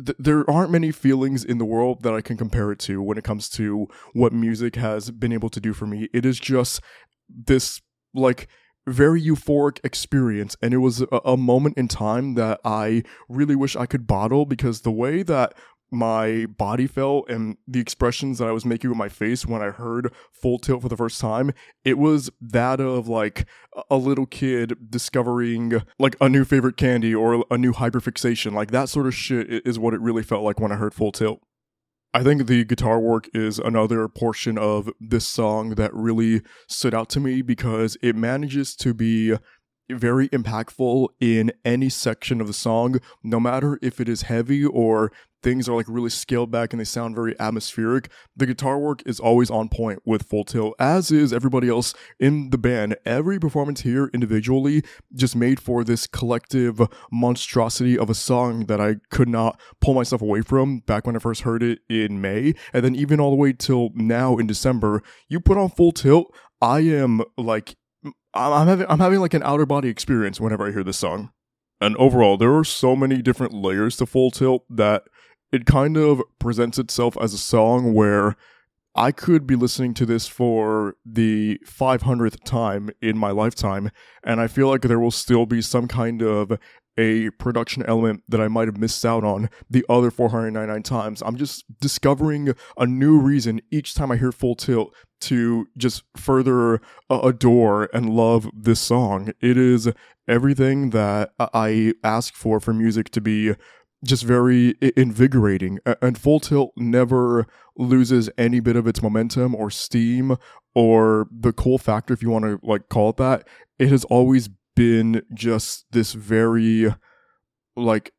S2: th- there aren't many feelings in the world that I can compare it to when it comes to what music has been able to do for me. It is just this like very euphoric experience and it was a, a, moment in time that I really wish I could bottle because the way that my body felt and the expressions that I was making with my face when I heard Full Tilt for the first time, it was that of like a little kid discovering like a new favorite candy or a new hyperfixation. Like that sort of shit is what it really felt like when I heard Full Tilt. I think the guitar work is another portion of this song that really stood out to me because it manages to be very impactful in any section of the song, no matter if it is heavy or things are like really scaled back and they sound very atmospheric. The guitar work is always on point with Full Tilt, as is everybody else in the band. Every performance here individually just made for this collective monstrosity of a song that I could not pull myself away from back when I first heard it in May. And then even all the way till now in December, you put on Full Tilt, I am like I'm having I'm having like an outer body experience whenever I hear this song. And overall, there are so many different layers to Full Tilt that it kind of presents itself as a song where I could be listening to this for the 500th time in my lifetime, and I feel like there will still be some kind of a production element that I might have missed out on the other 499 times. I'm just discovering a new reason each time I hear Full Tilt to just further uh, adore and love this song. It is everything that I ask for for music to be just very invigorating. And Full Tilt never loses any bit of its momentum or steam or the cool factor, if you want to like call it that. It has always been just this very like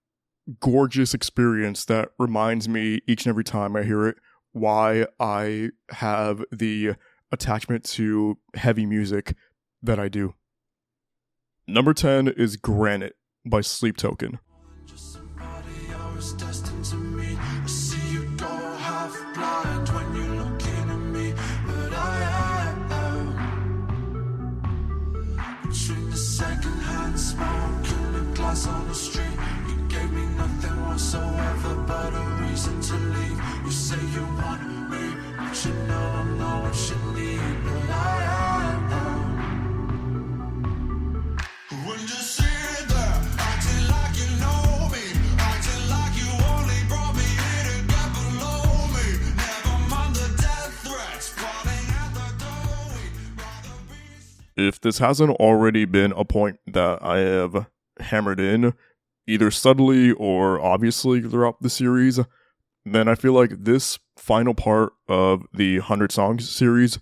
S2: gorgeous experience that reminds me each and every time I hear it why I have the attachment to heavy music that I do. Number 10 is Granite by Sleep Token.
S1: Glass on the street, you gave me nothing whatsoever but a reason to leave. You say you want me, but you know I'm not what you need, but I am. When you sit there, acting like you know me, acting like you only brought me here to get below me. Never mind the death threats, at the door. We'd rather be.
S2: if this hasn't already been a point that I have hammered in, either subtly or obviously throughout the series, then I feel like this final part of the 100 Songs series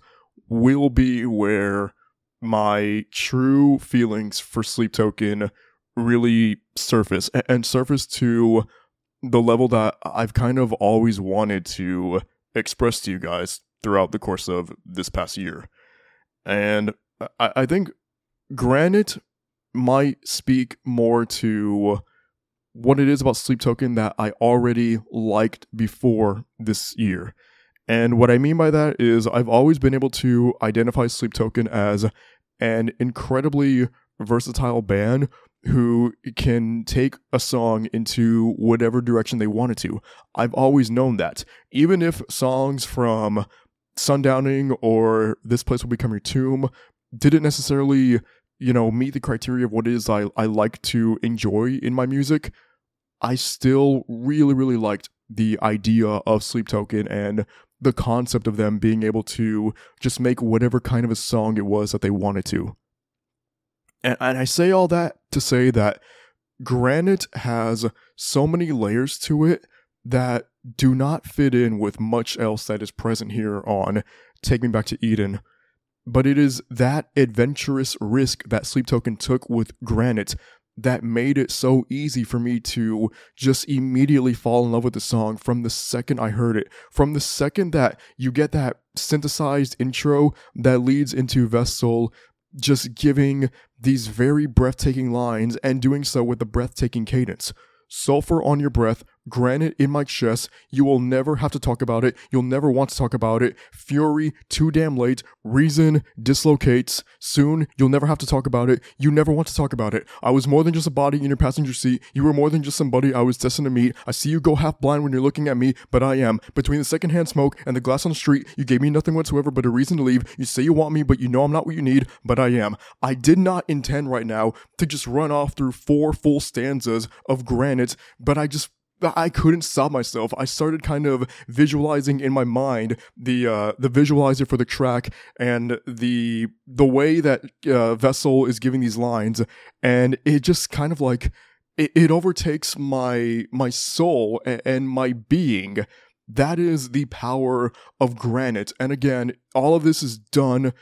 S2: will be where my true feelings for Sleep Token really surface and surface to the level that I've kind of always wanted to express to you guys throughout the course of this past year. And I, I think Granite might speak more to what it is about Sleep Token that I already liked before this year. And what I mean by that is I've always been able to identify Sleep Token as an incredibly versatile band who can take a song into whatever direction they wanted to. I've always known that. Even if songs from Sundowning or This Place Will Become Your Tomb didn't necessarily, you know, meet the criteria of what it is I, I like to enjoy in my music, I still really, really liked the idea of Sleep Token and the concept of them being able to just make whatever kind of a song it was that they wanted to. And, and I say all that to say that Granite has so many layers to it that do not fit in with much else that is present here on Take Me Back to Eden. But it is that adventurous risk that Sleep Token took with Granite that made it so easy for me to just immediately fall in love with the song from the second I heard it. From the second that you get that synthesized intro that leads into Vessel just giving these very breathtaking lines and doing so with a breathtaking cadence. Sulfur on your breath, granite in my chest. You will never have to talk about it. You'll never want to talk about it. Fury, too damn late. Reason dislocates. Soon, you'll never have to talk about it. You never want to talk about it. I was more than just a body in your passenger seat. You were more than just somebody I was destined to meet. I see you go half blind when you're looking at me, but I am. Between the secondhand smoke and the glass on the street, you gave me nothing whatsoever but a reason to leave. You say you want me, but you know I'm not what you need, but I am. I did not intend right now to just run off through four full stanzas of granite, but I just I couldn't stop myself. I started kind of visualizing in my mind the uh, the visualizer for the track and the the way that uh, Vessel is giving these lines, and it just kind of like it, it overtakes my my soul and, and my being. That is the power of Granite, and again, all of this is done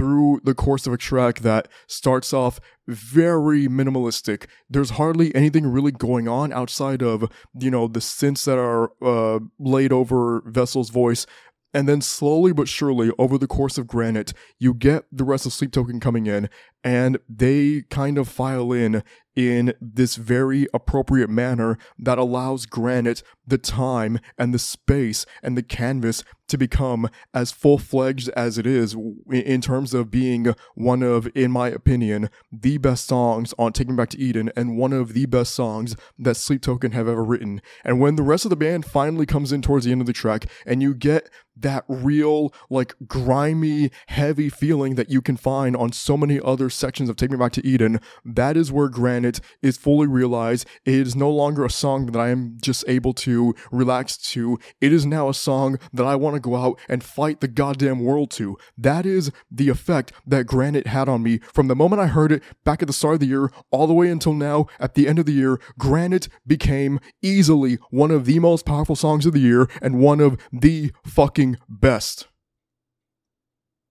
S2: through the course of a track that starts off very minimalistic. There's hardly anything really going on outside of, you know, the synths that are uh, laid over Vessel's voice. And then slowly but surely, over the course of Granite, you get the rest of Sleep Token coming in, and they kind of file in in this very appropriate manner that allows Granite the time and the space and the canvas to become as full fledged as it is in terms of being one of, in my opinion, the best songs on Take Me Back to Eden and one of the best songs that Sleep Token have ever written. And when the rest of the band finally comes in towards the end of the track and you get that real, like, grimy, heavy feeling that you can find on so many other sections of Take Me Back to Eden, that is where Granite is fully realized. It is no longer a song that I am just able to relax to. It is now a song that I want to go out and fight the goddamn world to. That is the effect that Granite had on me from the moment I heard it back at the start of the year all the way until now at the end of the year. Granite became easily one of the most powerful songs of the year and one of the fucking best.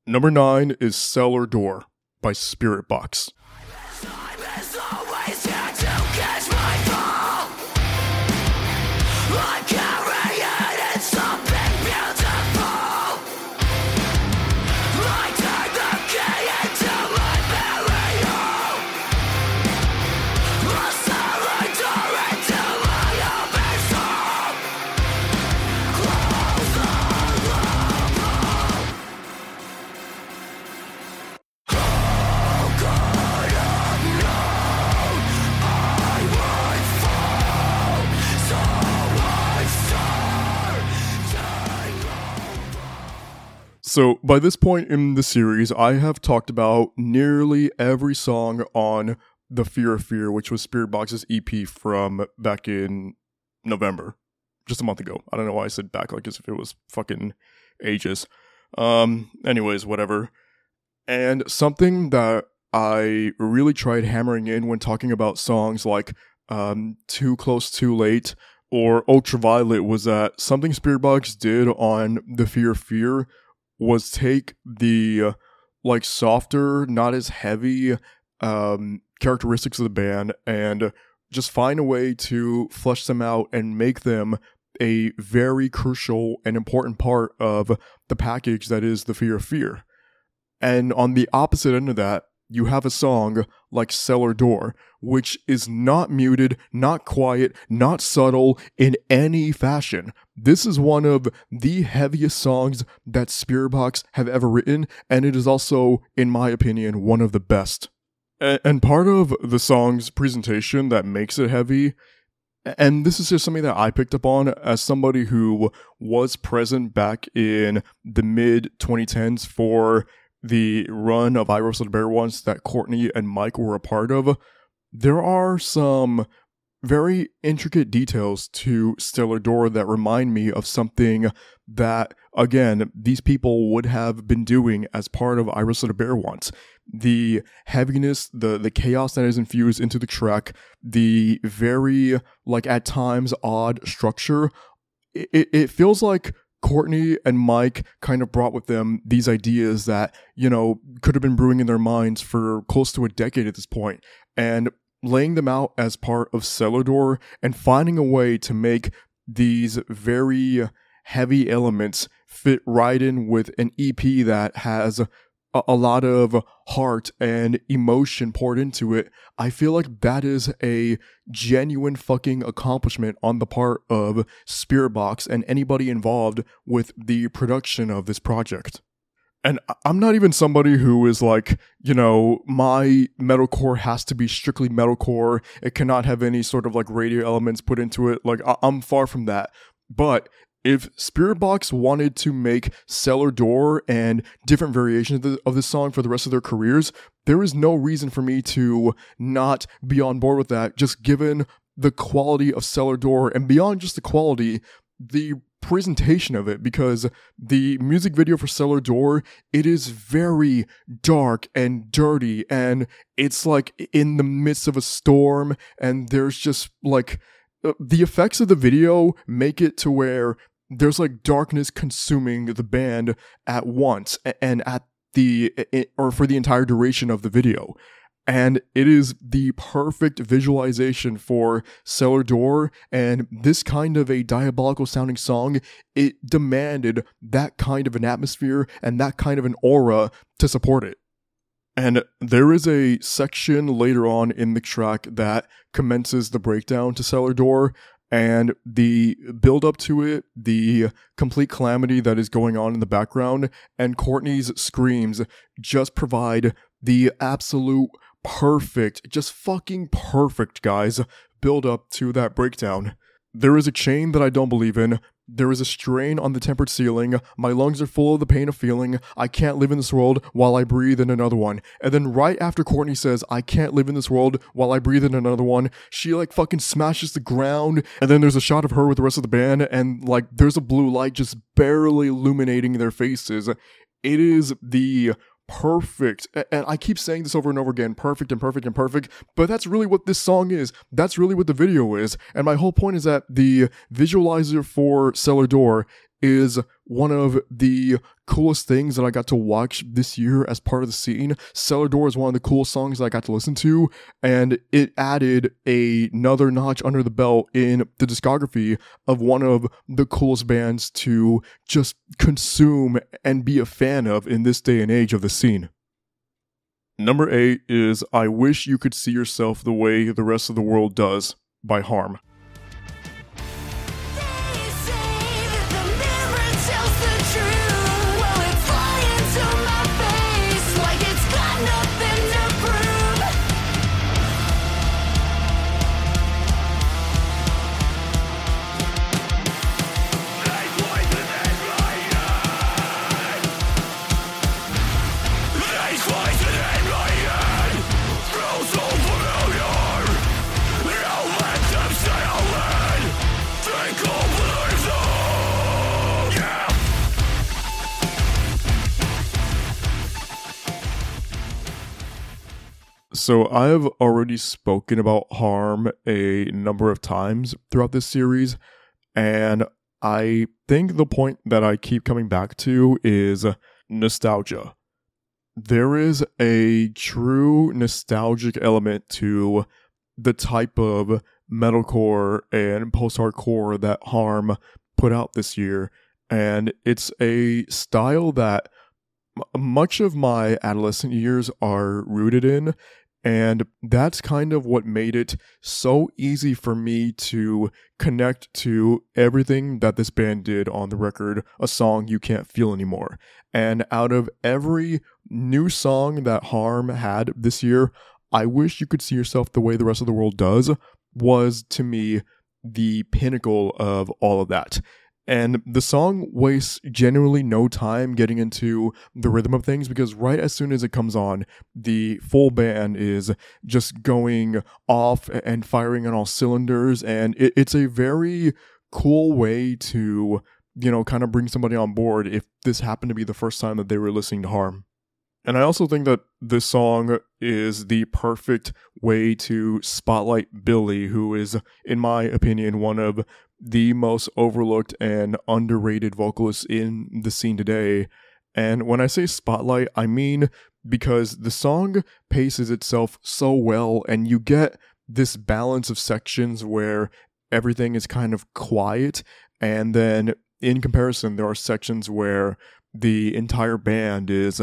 S2: Number nine is Cellar Door by
S3: Spiritbox.
S2: So, by this point in the series, I have talked about nearly every song on The Fear of Fear, which was Spiritbox's EP from back in November, just a month ago. I don't know why I said back like as if it was fucking ages. Um, anyways, whatever. And something that I really tried hammering in when talking about songs like um, Too Close, Too Late or Ultraviolet was that something Spiritbox did on The Fear of Fear was take the uh, like softer, not as heavy um, characteristics of the band and just find a way to flesh them out and make them a very crucial and important part of the package that is the fear of fear. And on the opposite end of that, you have a song like Cellar Door, which is not muted, not quiet, not subtle in any fashion. This is one of the heaviest songs that Spiritbox have ever written, and it is also, in my opinion, one of the best. And part of the song's presentation that makes it heavy and this is just something that I picked up on as somebody who was present back in the mid 2010s for the run of I Wrestled Bear Once that Courtney and Mike were a part of. There are some very intricate details to Cellar Door that remind me of something that, again, these people would have been doing as part of I Wrestled a Bear Once. The heaviness, the the chaos that is infused into the track, the very like at times odd structure. It, it feels like Courtney and Mike kind of brought with them these ideas that, you know, could have been brewing in their minds for close to a decade at this point, and laying them out as part of Cellar Door and finding a way to make these very heavy elements fit right in with an EP that has a, a lot of heart and emotion poured into it. I feel like that is a genuine fucking accomplishment on the part of Spiritbox and anybody involved with the production of this project. And I'm not even somebody who is like, you know, my metalcore has to be strictly metalcore. It cannot have any sort of like radio elements put into it. Like, I- I'm far from that. But if Spiritbox wanted to make Cellar Door and different variations of, the, of this song for the rest of their careers, there is no reason for me to not be on board with that, just given the quality of Cellar Door and beyond just the quality, the presentation of it because the music video for Cellar Door it is very dark and dirty and it's like in the midst of a storm and there's just like Uh, the effects of the video make it to where there's like darkness consuming the band at once and at the or for the entire duration of the video and it is the perfect visualization for Cellar Door. And this kind of a diabolical sounding song, it demanded that kind of an atmosphere and that kind of an aura to support it. And there is a section later on in the track that commences the breakdown to Cellar Door. And the build up to it, the complete calamity that is going on in the background, and Courtney's screams just provide the absolute perfect, just fucking perfect, guys, build up to that breakdown. There is a chain that I don't believe in. There is a strain on the tempered ceiling. My lungs are full of the pain of feeling. I can't live in this world while I breathe in another one. And then right after Courtney says, I can't live in this world while I breathe in another one, she like fucking smashes the ground. And then there's a shot of her with the rest of the band. And like there's a blue light just barely illuminating their faces. It is the perfect. And i keep saying this over and over again perfect and perfect and perfect but that's really what this song is. That's really what the video is. And my whole point is that the visualizer for cellar door is one of the coolest things that I got to watch this year as part of the scene. Cellar Door is one of the coolest songs that I got to listen to, and it added a- another notch under the belt in the discography of one of the coolest bands to just consume and be a fan of in this day and age of the scene. Number eight is I Wish You Could See Yourself the Way the Rest of the World Does by Harm. So I have already spoken about harm a number of times throughout this series, and I think the point that I keep coming back to is nostalgia. There is a true nostalgic element to the type of metalcore and post-hardcore that Harm put out this year, and it's a style that much of my adolescent years are rooted in and that's kind of what made it so easy for me to connect to everything that this band did on the record, a song you can't feel anymore. And out of every new song that Harm had this year, I wish you could see yourself the way the rest of the world does, was to me the pinnacle of all of that. And the song wastes genuinely no time getting into the rhythm of things because right as soon as it comes on, the full band is just going off and firing on all cylinders. And it, it's a very cool way to, you know, kind of bring somebody on board if this happened to be the first time that they were listening to Harm. And I also think that this song is the perfect way to spotlight Billy, who is, in my opinion, one of the most overlooked and underrated vocalist in the scene today. And when I say spotlight, I mean because the song paces itself so well, and you get this balance of sections where everything is kind of quiet, and then in comparison, there are sections where the entire band is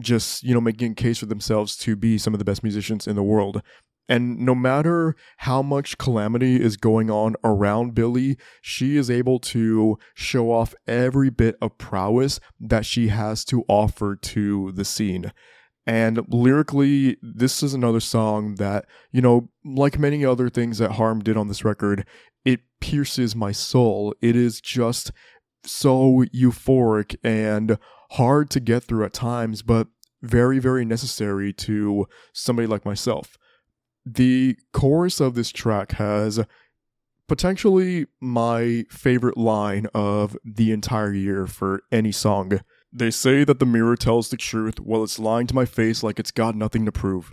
S2: just, you know, making a case for themselves to be some of the best musicians in the world. And no matter how much calamity is going on around Billy, she is able to show off every bit of prowess that she has to offer to the scene. And lyrically, this is another song that, you know, like many other things that Harm did on this record, it pierces my soul. It is just so euphoric and hard to get through at times, but very, very necessary to somebody like myself. The chorus of this track has potentially my favorite line of the entire year for any song. They say that the mirror tells the truth while it's lying to my face like it's got nothing to prove.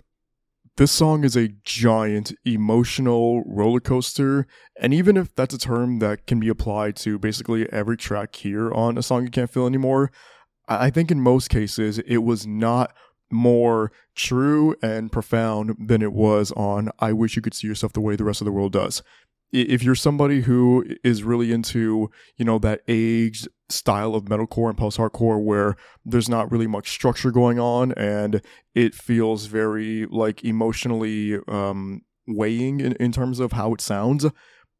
S2: This song is a giant emotional roller coaster, and even if that's a term that can be applied to basically every track here on A Song You Can't Feel Anymore, I think in most cases it was not more true and profound than it was on I Wish You Could See Yourself the Way the Rest of the World Does. If you're somebody who is really into, you know, that aged style of metalcore and post-hardcore where there's not really much structure going on and it feels very like emotionally um weighing in, in terms of how it sounds,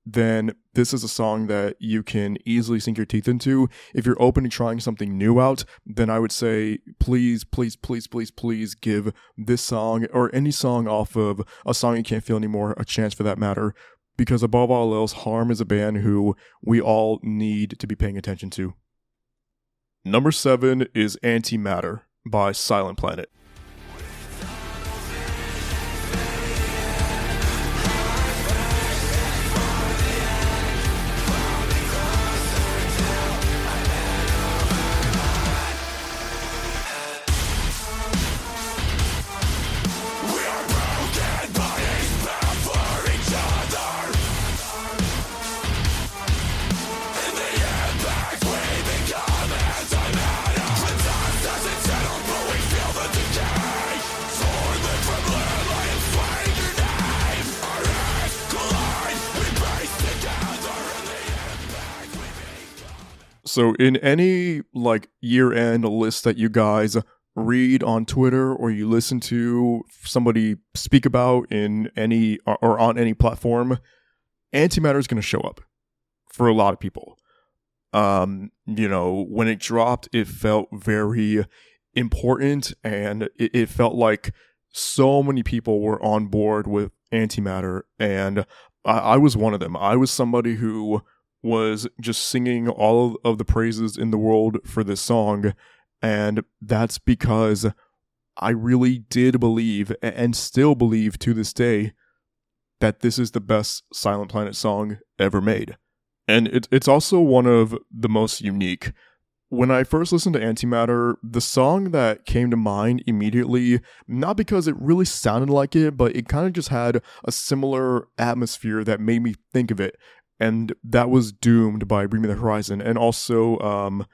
S2: then this is a song that you can easily sink your teeth into. If you're open to trying something new out, then I would say please, please, please, please, please give this song or any song off of a song you can't feel anymore a chance for that matter. Because above all else, Harm is a band who we all need to be paying attention to. Number seven is Antimatter by Silent Planet. So, in any like year end list that you guys read on Twitter or you listen to somebody speak about in any or, on any platform, antimatter is going to show up for a lot of people. Um, you know, when it dropped, it felt very important and it, it felt like so many people were on board with antimatter and I, I was one of them. I was somebody who was just singing all of the praises in the world for this song. And that's because I really did believe and still believe to this day that this is the best Silent Planet song ever made. And it, it's also one of the most unique. when I first listened to Antimatter, the song that came to mind immediately, not because it really sounded like it, but it kind of just had a similar atmosphere that made me think of it. And that was Doomed by Bring Me the Horizon, and also um,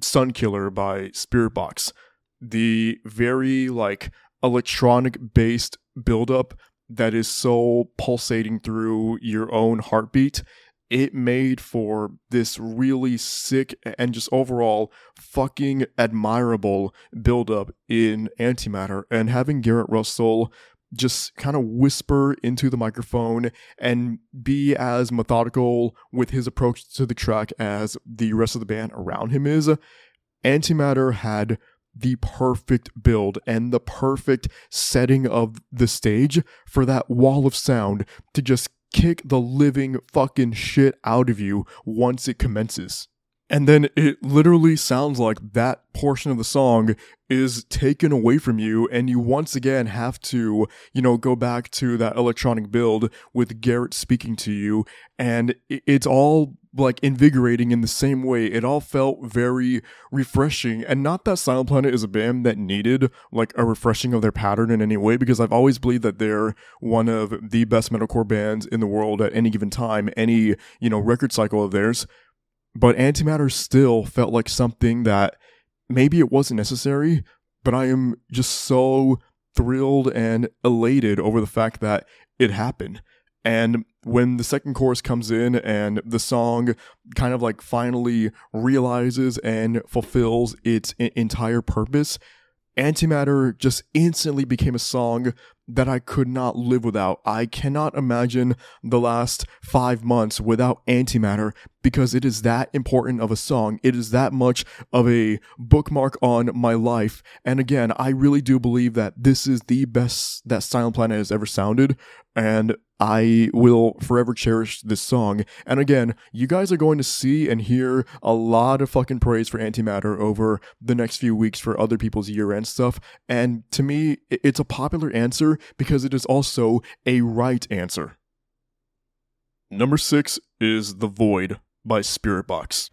S2: Sun Killer by Spiritbox. The very like electronic based buildup that is so pulsating through your own heartbeat it made for this really sick and just overall fucking admirable buildup in antimatter and having garrett russell just kind of whisper into the microphone and be as methodical with his approach to the track as the rest of the band around him is antimatter had the perfect build and the perfect setting of the stage for that wall of sound to just kick the living fucking shit out of you once it commences. And then it literally sounds like that portion of the song is taken away from you, and you once again have to, you know, go back to that electronic build with Garrett speaking to you, and it's all like invigorating in the same way. It all felt very refreshing, and not that Silent Planet is a band that needed like a refreshing of their pattern in any way, because I've always believed that they're one of the best metalcore bands in the world at any given time, any you know record cycle of theirs but antimatter still felt like something that maybe it wasn't necessary but i am just so thrilled and elated over the fact that it happened. And when the second chorus comes in and the song kind of like finally realizes and fulfills its entire purpose Antimatter just instantly became a song that I could not live without. I cannot imagine the last five months without Antimatter because it is that important of a song. It is that much of a bookmark on my life. And again, I really do believe that this is the best that Silent Planet has ever sounded. And I will forever cherish this song. And again, you guys are going to see and hear a lot of fucking praise for Antimatter over the next few weeks for other people's year end stuff. And to me, it's a popular answer because it is also a right answer. Number six is The Void by
S3: Spiritbox.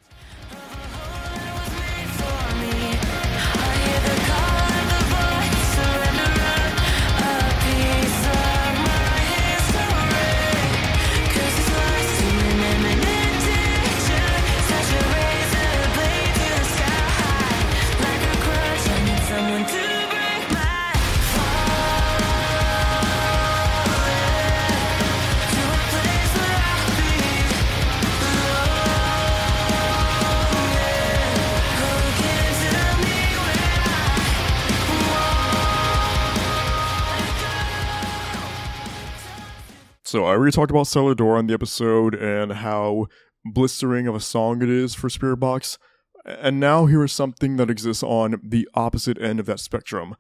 S2: So I already talked about Cellar Door on the episode and how blistering of a song it is for Spiritbox. And now here is something that exists on the opposite end of that spectrum.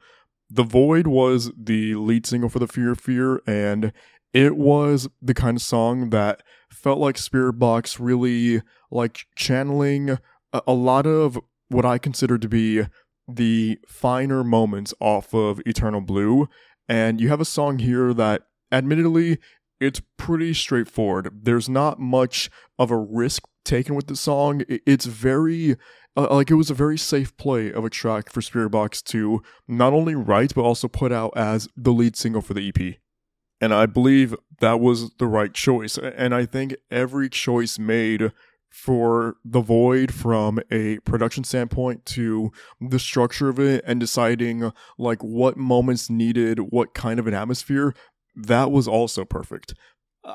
S2: The Void was the lead single for the Fear Fear, and it was the kind of song that felt like Spiritbox really like channeling a, a lot of what I consider to be the finer moments off of Eternal Blue. And you have a song here that admittedly it's pretty straightforward. There's not much of a risk taken with the song. It's very uh, like it was a very safe play of a track for Spiritbox to not only write but also put out as the lead single for the EP. And I believe that was the right choice. And I think every choice made for The Void from a production standpoint to the structure of it and deciding like what moments needed what kind of an atmosphere that was also perfect.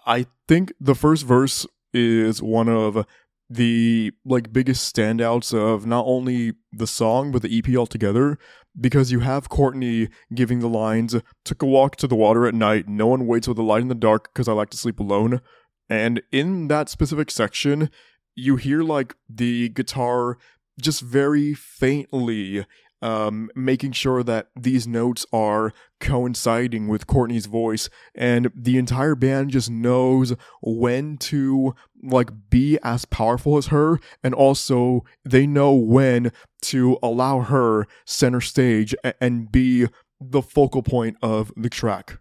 S2: I think the first verse is one of the like biggest standouts of not only the song but the EP altogether because you have Courtney giving the lines took a walk to the water at night no one waits with a light in the dark cuz I like to sleep alone and in that specific section you hear like the guitar just very faintly um, making sure that these notes are coinciding with Courtney's voice, and the entire band just knows when to like be as powerful as her, and also they know when to allow her center stage and be the focal point of the track.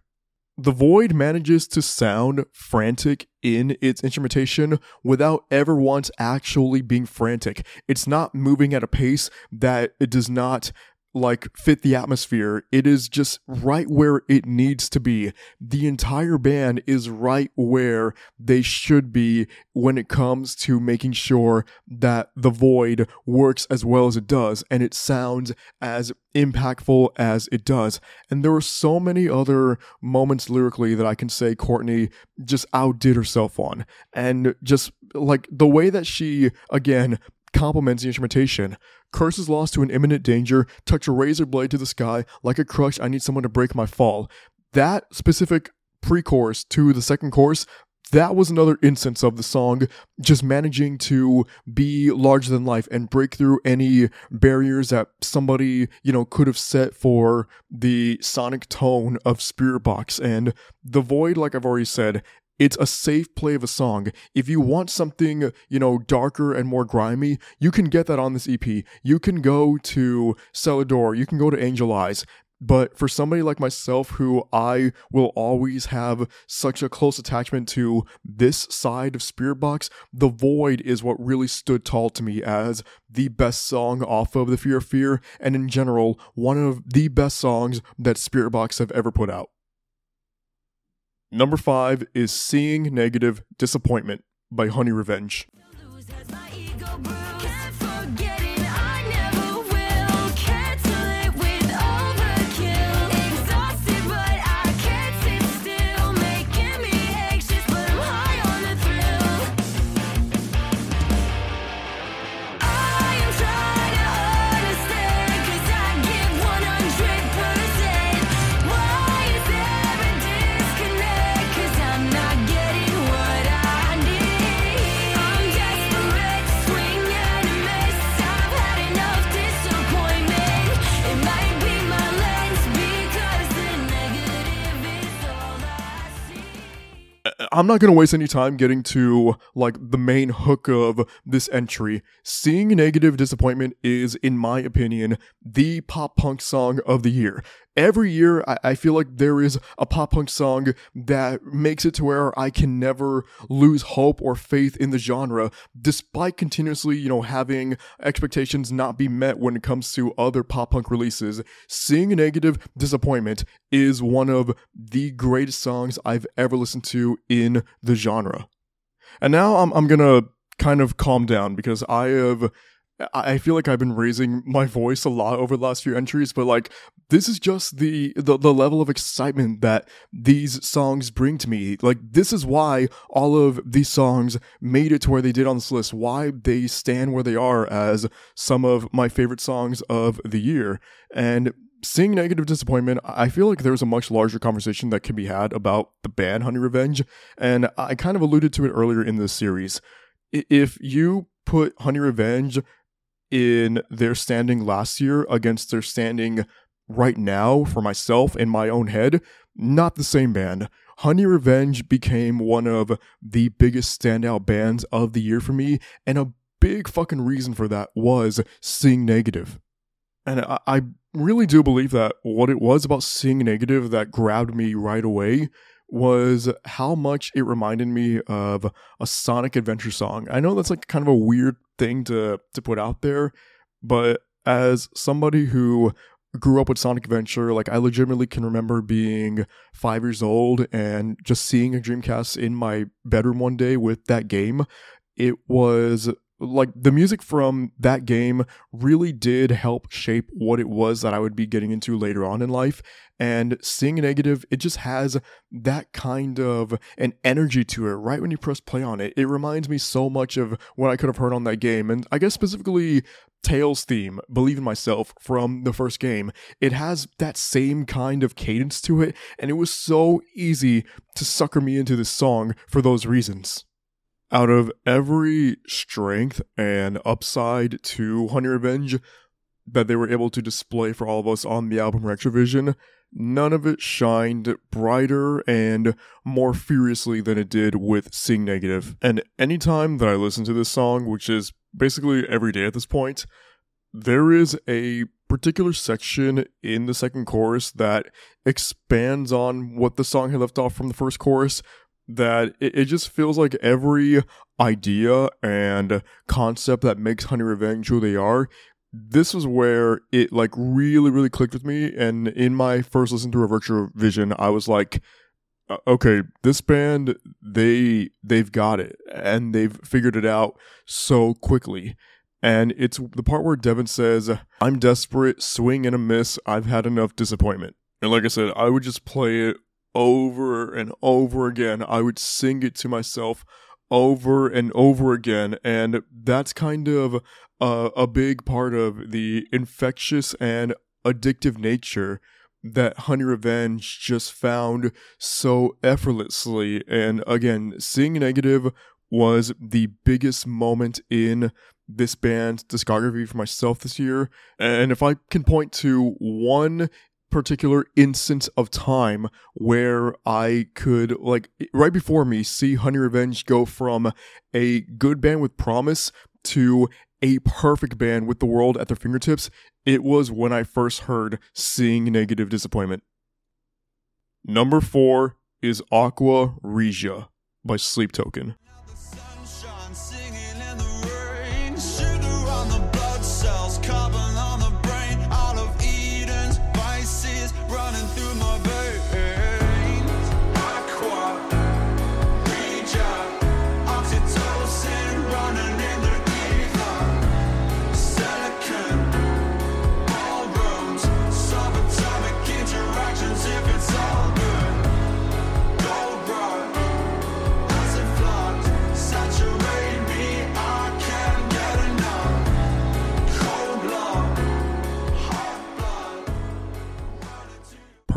S2: The Void manages to sound frantic in its instrumentation without ever once actually being frantic. It's not moving at a pace that it does not like fit the atmosphere. It is just right where it needs to be. The entire band is right where they should be when it comes to making sure that the void works as well as it does and it sounds as impactful as it does. And there are so many other moments lyrically that I can say Courtney just outdid herself on. And just like the way that she, again, complements the instrumentation. Curse is lost to an imminent danger. Touch a razor blade to the sky. Like a crush, I need someone to break my fall. That specific pre chorus to the second chorus, that was another instance of the song just managing to be larger than life and break through any barriers that somebody, you know, could have set for the sonic tone of Spiritbox. And The Void, like I've already said, it's a safe play of a song. If you want something, you know, darker and more grimy, you can get that on this EP. You can go to Cellar Door, you can go to Angel Eyes. But for somebody like myself, who I will always have such a close attachment to this side of Spiritbox, The Void is what really stood tall to me as the best song off of The Fear of Fear, and in general, one of the best songs that Spiritbox have ever put out. Number five is Seeing Negative Disappointment by Honey Revenge.
S3: I'm not
S2: going to waste any time getting to like the main hook of this entry. Seeing Negative Disappointment is, in my opinion, the pop punk song of the year. Every year, I, I feel like there is a pop punk song that makes it to where I can never lose hope or faith in the genre, despite continuously, you know, having expectations not be met when it comes to other pop punk releases. Seeing a Negative Disappointment is one of the greatest songs I've ever listened to in the genre. And now I'm, I'm gonna kind of calm down because I have. I feel like I've been raising my voice a lot over the last few entries, but like this is just the, the the level of excitement that these songs bring to me. Like this is why all of these songs made it to where they did on this list. Why they stand where they are as some of my favorite songs of the year. And seeing negative disappointment, I feel like there's a much larger conversation that can be had about the band Honey Revenge, and I kind of alluded to it earlier in this series. If you put Honey Revenge in their standing last year against their standing right now for myself in my own head, not the same band. Honey Revenge became one of the biggest standout bands of the year for me, and a big fucking reason for that was Sing Negative. And I, I really do believe that what it was about Sing Negative that grabbed me right away was how much it reminded me of a Sonic Adventure song. I know that's like kind of a weird thing to to put out there, but as somebody who grew up with Sonic Adventure, like I legitimately can remember being 5 years old and just seeing a Dreamcast in my bedroom one day with that game. It was like the music from that game really did help shape what it was that I would be getting into later on in life. And Sing Negative, it just has that kind of an energy to it right when you press play on it. It reminds me so much of what I could have heard on that game. And I guess specifically Tails theme, Believe in Myself, from the first game. It has that same kind of cadence to it, and it was so easy to sucker me into this song for those reasons. Out of every strength and upside to Honey Revenge that they were able to display for all of us on the album Retrovision, none of it shined brighter and more furiously than it did with Sing Negative. And anytime that I listen to this song, which is basically every day at this point, there is a particular section in the second chorus that expands on what the song had left off from the first chorus that it, it just feels like every idea and concept that makes honey revenge who they are this was where it like really really clicked with me. And in my first listen to a virtual vision i was like okay this band they they've got it. And they've figured it out so quickly. And it's the part where devin says i'm desperate swing and a miss. I've had enough disappointment. And like i said i would just play it over and over again i would sing it to myself over and over again and that's kind of a big part of the infectious and addictive nature that Honey Revenge just found so effortlessly. And again, seeing negative was the biggest moment in this band's discography for myself this year. And if I can point to one particular instance of time where I could, like, right before me, see Honey Revenge go from a good band with promise to a perfect band with the world at their fingertips, it was when I first heard Seeing Negative Disappointment. Number four is Aqua Regia by Sleep Token.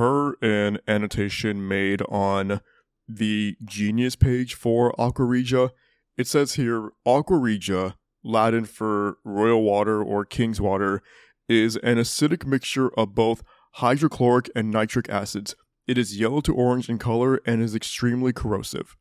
S2: Per an annotation made on the Genius page for Aqua Regia, it says here Aqua Regia, Latin for royal water or king's water, is an acidic mixture of both hydrochloric and nitric acids. It is yellow to orange in color and is extremely corrosive.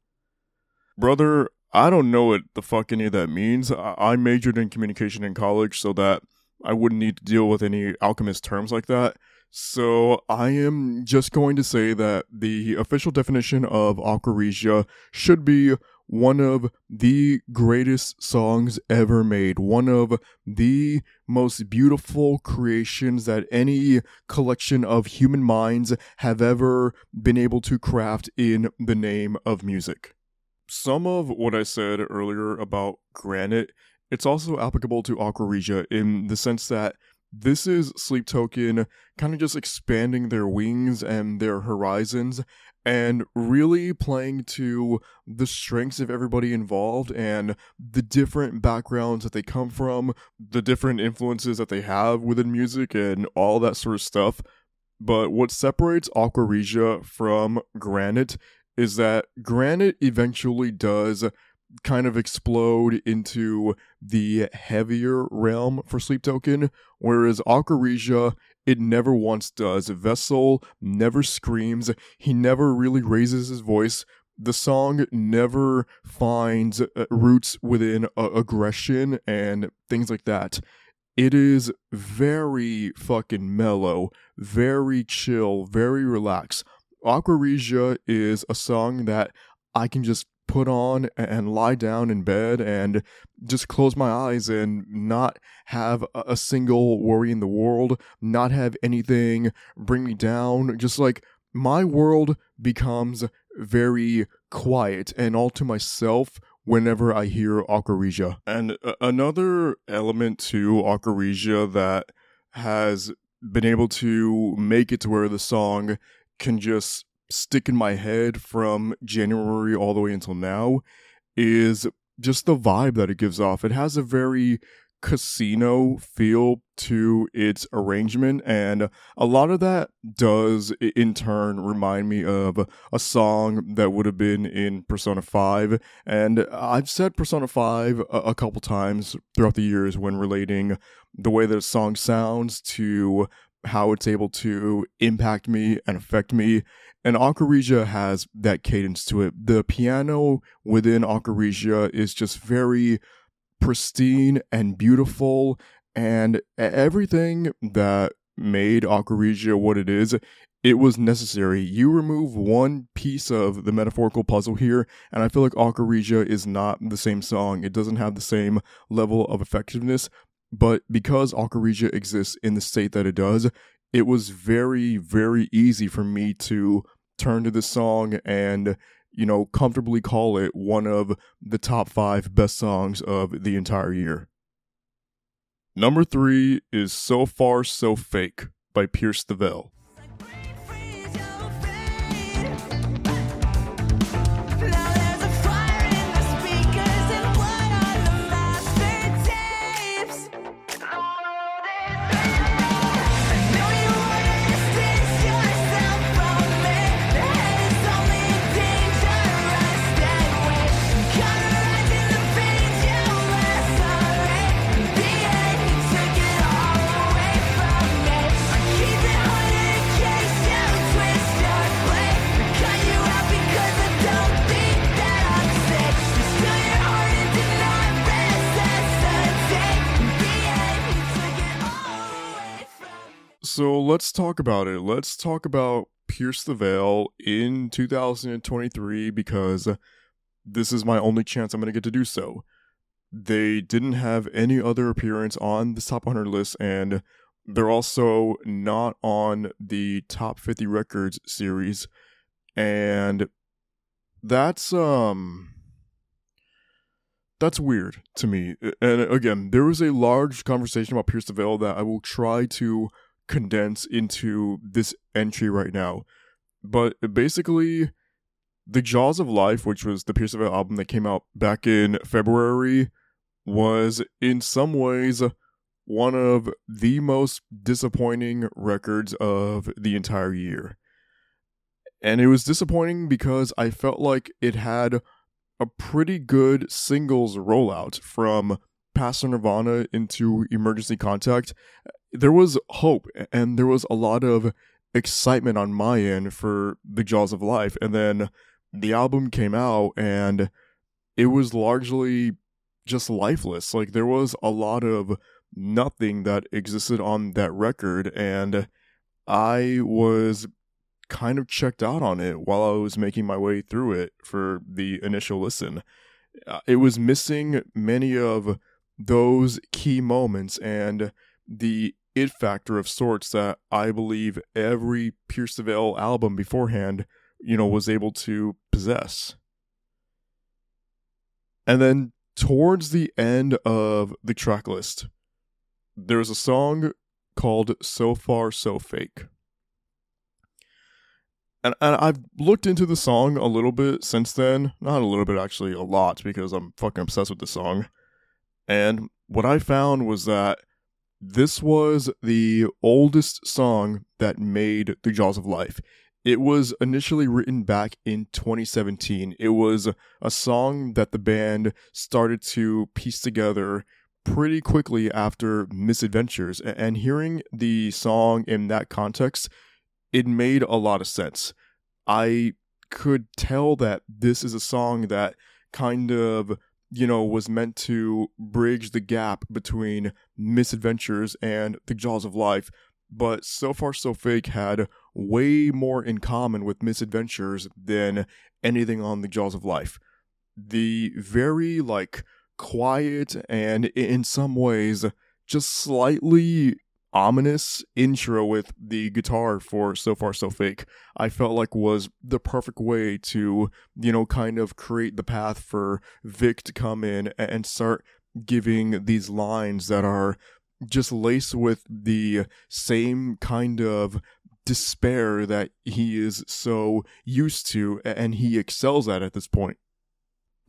S2: Brother, I don't know what the fuck any of that means. I majored in communication in college so that I wouldn't need to deal with any alchemist terms like that. So I am just going to say that the official definition of Aqua Regia should be one of the greatest songs ever made, one of the most beautiful creations that any collection of human minds have ever been able to craft in the name of music. Some of what I said earlier about Granite, it's also applicable to Aqua Regia in the sense that this is Sleep Token kind of just expanding their wings and their horizons and really playing to the strengths of everybody involved and the different backgrounds that they come from, the different influences that they have within music and all that sort of stuff. But what separates Aqua Regia from Granite is that Granite eventually does kind of explode into the heavier realm for Sleep Token, whereas Regia, it never once does. Vessel never screams, he never really raises his voice. The song never finds uh, roots within uh, aggression and things like that. It is very fucking mellow, very chill, very relaxed. Aqua Regia is a song that I can just put on and lie down in bed and just close my eyes and not have a single worry in the world, not have anything bring me down. Just like my world becomes very quiet and all to myself whenever I hear Aqua And another element to Aqua that has been able to make it to where the song can just stick in my head from January all the way until now is just the vibe that it gives off. It has a very casino feel to its arrangement and a lot of that does in turn remind me of a song that would have been in Persona 5 and I've said Persona 5 a, a couple times throughout the years when relating the way that a song sounds to how it's able to impact me and affect me and Regia has that cadence to it. The piano within Regia is just very pristine and beautiful And everything that made Aqua Regia what it is, it was necessary. You remove one piece of the metaphorical puzzle here, and I feel like Aqua Regia is not the same song. It doesn't have the same level of effectiveness, but because Aqua Regia exists in the state that it does, it was very, very easy for me to turn to this song and, you know, comfortably call it one of the top five best songs of the entire year. Number three is So Far So Fake by Pierce the Veil. So let's talk about it. Let's talk about Pierce the Veil in 2023 because this is my only chance I'm going to get to do so. They didn't have any other appearance on the top 100 list, and they're also not on the top 50 records series. And that's, um, that's weird to me. And again, there was a large conversation about Pierce the Veil that I will try to condense into this entry right now. But basically, The Jaws of Life, which was the Pierce the Veil album that came out back in February, was in some ways one of the most disappointing records of the entire year. And it was disappointing because I felt like it had a pretty good singles rollout from Pass the Nirvana into Emergency Contact. There was hope and there was a lot of excitement on my end for The Jaws of Life. And then the album came out and it was largely just lifeless. Like there was a lot of nothing that existed on that record. And I was kind of checked out on it while I was making my way through it for the initial listen. Uh, It was missing many of those key moments and the it factor of sorts that I believe every Pierce the Veil album beforehand, you know, was able to possess. And then towards the end of the track list, there's a song called So Far So Fake. And, and I've looked into the song a little bit since then. Not a little bit, actually, a lot, because I'm fucking obsessed with the song. And what I found was that this was the oldest song that made The Jaws of Life. It was initially written back in 2017. It was a song that the band started to piece together pretty quickly after Misadventures. And hearing the song in that context, it made a lot of sense. I could tell that this is a song that kind of, you know, was meant to bridge the gap between Misadventures and The Jaws of Life. But So Far So Fake had way more in common with Misadventures than anything on The Jaws of Life. The very, like, quiet and in some ways just slightly ominous intro with the guitar for So Far So Fake, I felt like was the perfect way to, you know, kind of create the path for Vic to come in and start giving these lines that are just laced with the same kind of despair that he is so used to and he excels at at this point.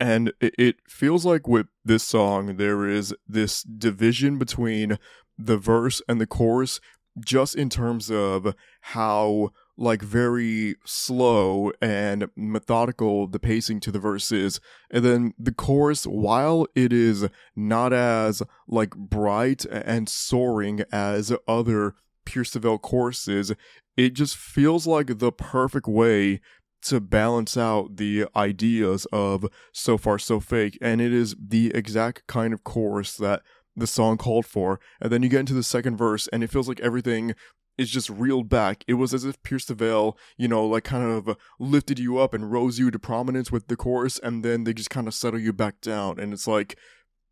S2: And it, feels like with this song, there is this division between the verse and the chorus, just in terms of how, like, very slow and methodical the pacing to the verse is. And then the chorus, while it is not as, like, bright and soaring as other Pierce Veil choruses, it just feels like the perfect way to balance out the ideas of so far so fake and it is the exact kind of chorus that the song called for. And then you get into the second verse, and it feels like everything is just reeled back. It was as if Pierce the Veil, you know, like kind of lifted you up and rose you to prominence with the chorus, and then they just kind of settle you back down. And it's like,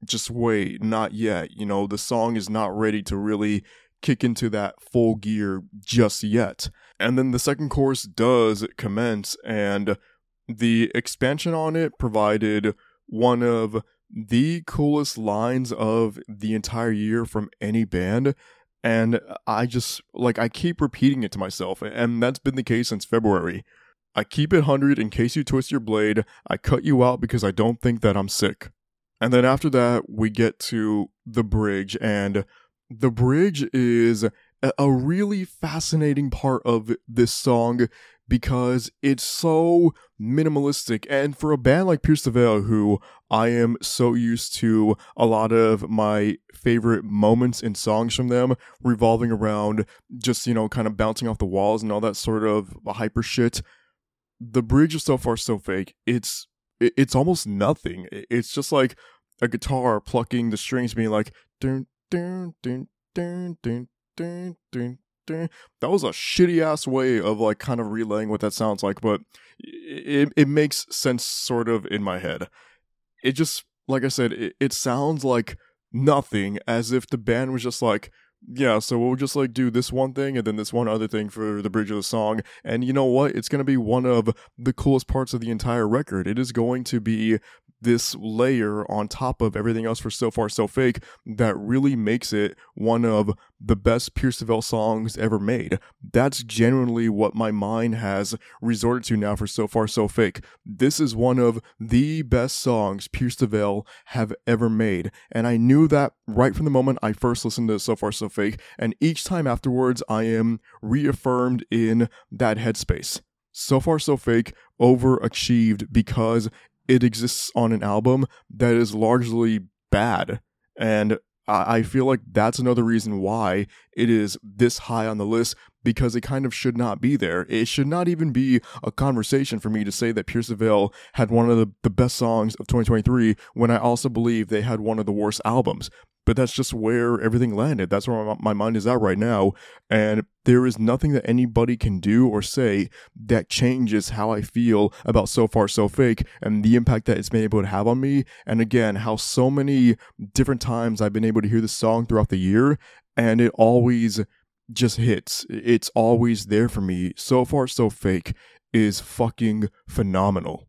S2: just wait, not yet. You know, the song is not ready to really kick into that full gear just yet. And then the second chorus does commence, and the expansion on it provided one of the coolest lines of the entire year from any band. And I just, like, I keep repeating it to myself, and that's been the case since February. I keep it 100 in case you twist your blade. I cut you out because I don't think that I'm sick. And then after that, we get to the bridge, and the bridge is a- really fascinating part of this song because it's so minimalistic. And for a band like Pierce the Veil, who I am so used to a lot of my favorite moments and songs from them revolving around just, you know, kind of bouncing off the walls and all that sort of hyper shit, the bridge is so far so fake. It's it's almost nothing. It's just like a guitar plucking the strings, being like, dun, dun, dun, dun, dun, dun, dun, that was a shitty ass way of like kind of relaying what that sounds like, but it it makes sense sort of in my head. It just like I said, it, it sounds like nothing, as if the band was just like. Yeah, so we'll just like do this one thing and then this one other thing for the bridge of the song. And you know what? It's going to be one of the coolest parts of the entire record. It is going to be this layer on top of everything else for So Far So Fake that really makes it one of the best Pierce Veil songs ever made. That's genuinely what my mind has resorted to now for So Far So Fake. This is one of the best songs Pierce Veil have ever made. And I knew that right from the moment I first listened to So Far So Fake. And each time afterwards, I am reaffirmed in that headspace. So Far So Fake overachieved because it exists on an album that is largely bad. And I feel like that's another reason why it is this high on the list because it kind of should not be there. It should not even be a conversation for me to say that Pierce Veil had one of the, the best songs of 2023 when I also believe they had one of the worst albums. But that's just where everything landed. That's where my, my mind is at right now. And there is nothing that anybody can do or say that changes how I feel about So Far So Fake and the impact that it's been able to have on me. And again, how so many different times I've been able to hear this song throughout the year and it always just hits. It's always there for me. So Far So Fake is fucking phenomenal.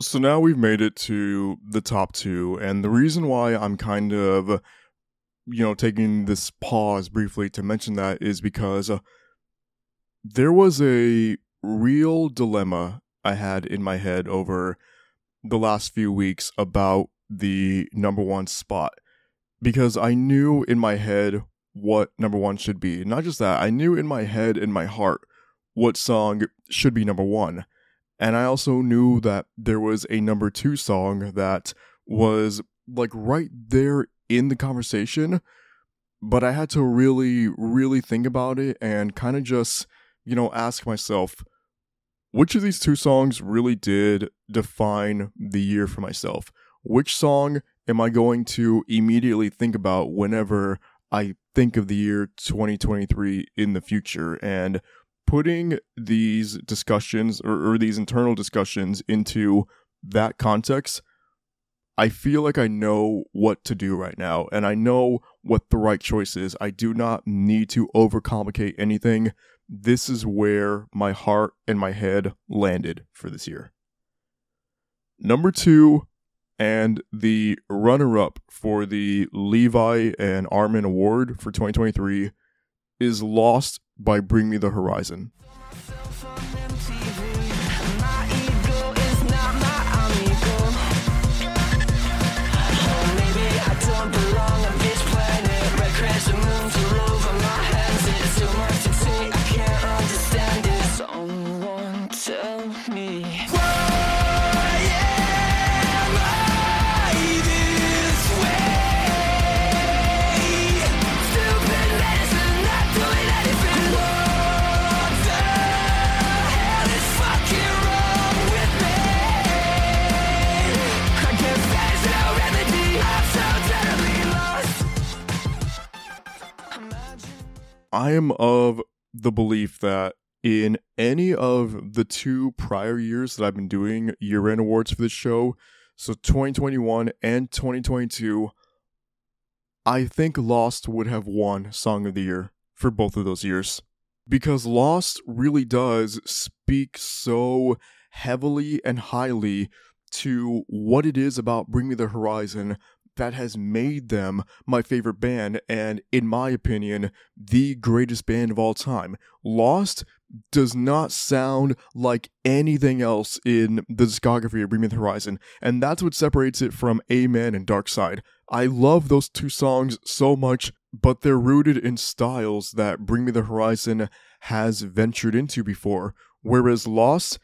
S2: So now we've made it to the top two, and the reason why I'm kind of, you know, taking this pause briefly to mention that is because uh, there was a real dilemma I had in my head over the last few weeks about the number one spot. Because I knew in my head what number one should be. Not just that, I knew in my head, in my heart, what song should be number one. And I also knew that there was a number two song that was like right there in the conversation, but I had to really, really think about it and kind of just, you know, ask myself, which of these two songs really did define the year for myself? Which song am I going to immediately think about whenever I think of the year 2023 in the future? And putting these discussions or, or these internal discussions into that context, I feel like I know what to do right now and I know what the right choice is. I do not need to overcomplicate anything. This is where my heart and my head landed for this year. Number two, and the runner up for the Levi and Armin Award for 2023 is Lost by Bring Me the Horizon. I am of the belief that in any of the two prior years that I've been doing year end awards for this show, so 2021 and 2022, I think Lost would have won Song of the Year for both of those years. Because Lost really does speak so heavily and highly to what it is about Bring Me the Horizon that has made them my favorite band and, in my opinion, the greatest band of all time. Lost does not sound like anything else in the discography of Bring Me the Horizon, and that's what separates it from Amen and Dark Side. I love those two songs so much, but they're rooted in styles that Bring Me the Horizon has ventured into before, whereas Lost,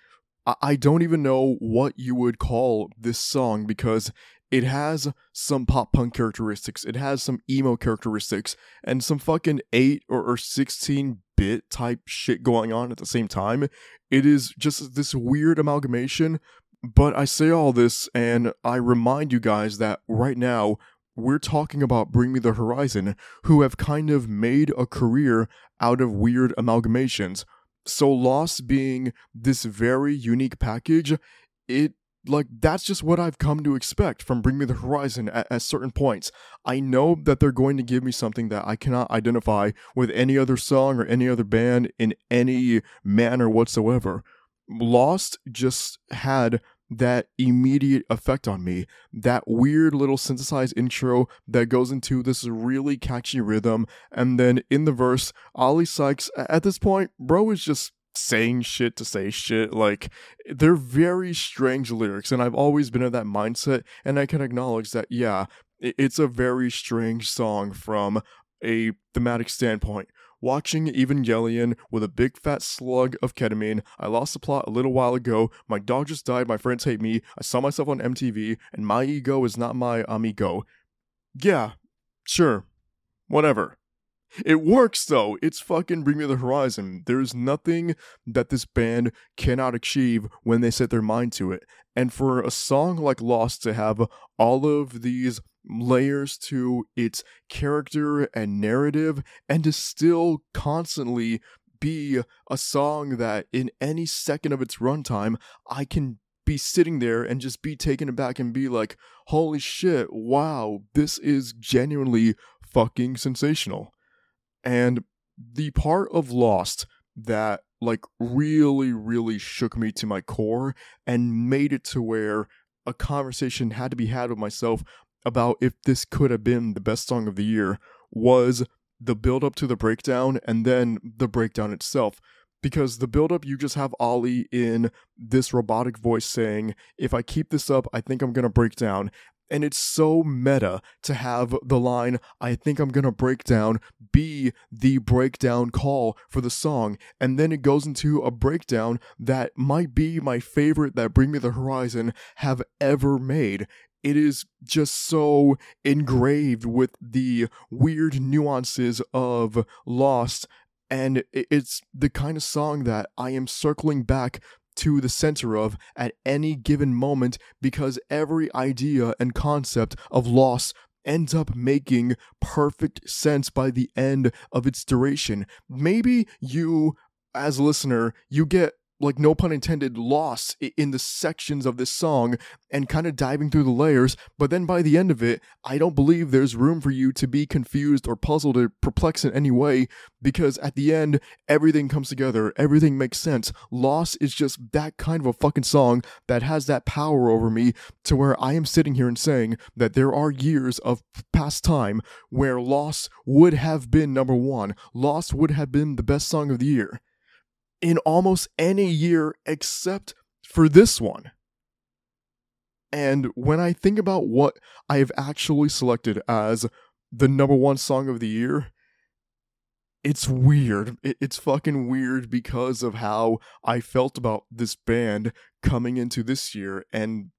S2: I don't even know what you would call this song because it has some pop punk characteristics, it has some emo characteristics, and some fucking 8 or, or 16 bit type shit going on at the same time. It is just this weird amalgamation. But I say all this and I remind you guys that right now we're talking about Bring Me the Horizon, who have kind of made a career out of weird amalgamations. So Lost being this very unique package, it like that's just what I've come to expect from Bring Me the Horizon at, at certain points. I know that they're going to give me something that I cannot identify with any other song or any other band in any manner whatsoever. Lost just had that immediate effect on me. That weird little synthesized intro that goes into this really catchy rhythm, and then in the verse, Oli Sykes, at this point, bro is just saying shit to say shit. Like, they're very strange lyrics, and I've always been of that mindset, and I can acknowledge that, yeah, it's a very strange song from a thematic standpoint. Watching Evangelion with a big fat slug of ketamine. I lost the plot a little while ago. My dog just died. My friends hate me. I saw myself on MTV, and my ego is not my amigo. Yeah, sure. Whatever. It works though. It's fucking Bring Me the Horizon. There's nothing that this band cannot achieve when they set their mind to it. And for a song like Lost to have all of these layers to its character and narrative, and to still constantly be a song that in any second of its runtime, I can be sitting there and just be taken aback and be like, holy shit, wow, this is genuinely fucking sensational. And the part of Lost that like really, really shook me to my core and made it to where a conversation had to be had with myself about if this could have been the best song of the year was the build up to the breakdown and then the breakdown itself. Because the build up, you just have Oli in this robotic voice saying, If I keep this up, I think I'm gonna break down. And it's so meta to have the line, I think I'm gonna break down, be the breakdown call for the song. And then it goes into a breakdown that might be my favorite that Bring Me the Horizon have ever made. It is just so engraved with the weird nuances of Lost. And it's the kind of song that I am circling back to the center of at any given moment because every idea and concept of loss ends up making perfect sense by the end of its duration. Maybe you, as a listener, you get like no pun intended lost i- in the sections of this song and kind of diving through the layers but then by the end of it i don't believe there's room for you to be confused or puzzled or perplexed in any way because at the end everything comes together everything makes sense. Lost is just that kind of a fucking song that has that power over me to where i am sitting here and saying that there are years of past time where Lost would have been number one. Lost would have been the best song of the year in almost any year except for this one. And when I think about what I have actually selected as the number one song of the year, it's weird. It's fucking weird because of how I felt about this band coming into this year. And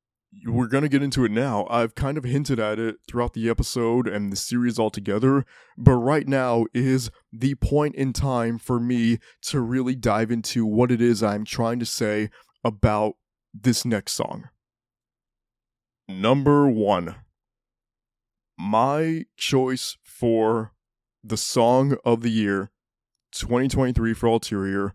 S2: we're going to get into it now. I've kind of hinted at it throughout the episode and the series altogether, but right now is the point in time for me to really dive into what it is I'm trying to say about this next song. Number one. My choice for the song of the year 2023 for Alteriior,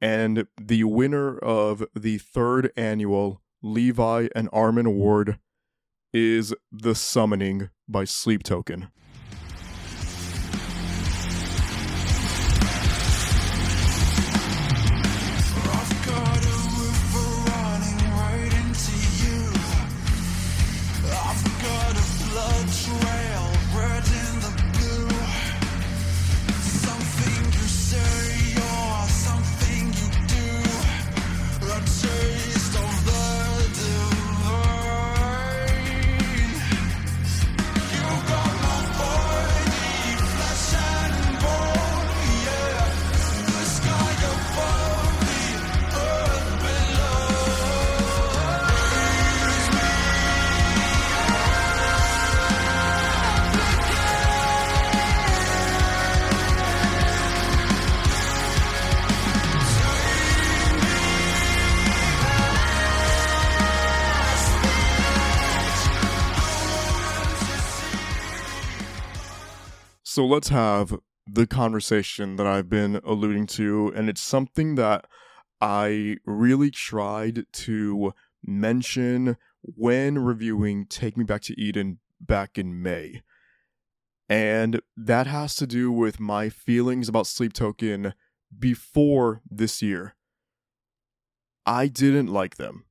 S2: and the winner of the third annual Levi and Armin Ward is The Summoning by Sleep Token. So let's have the conversation that I've been alluding to, and it's something that I really tried to mention when reviewing Take Me Back to Eden back in May. And that has to do with my feelings about Sleep Token before this year. I didn't like them.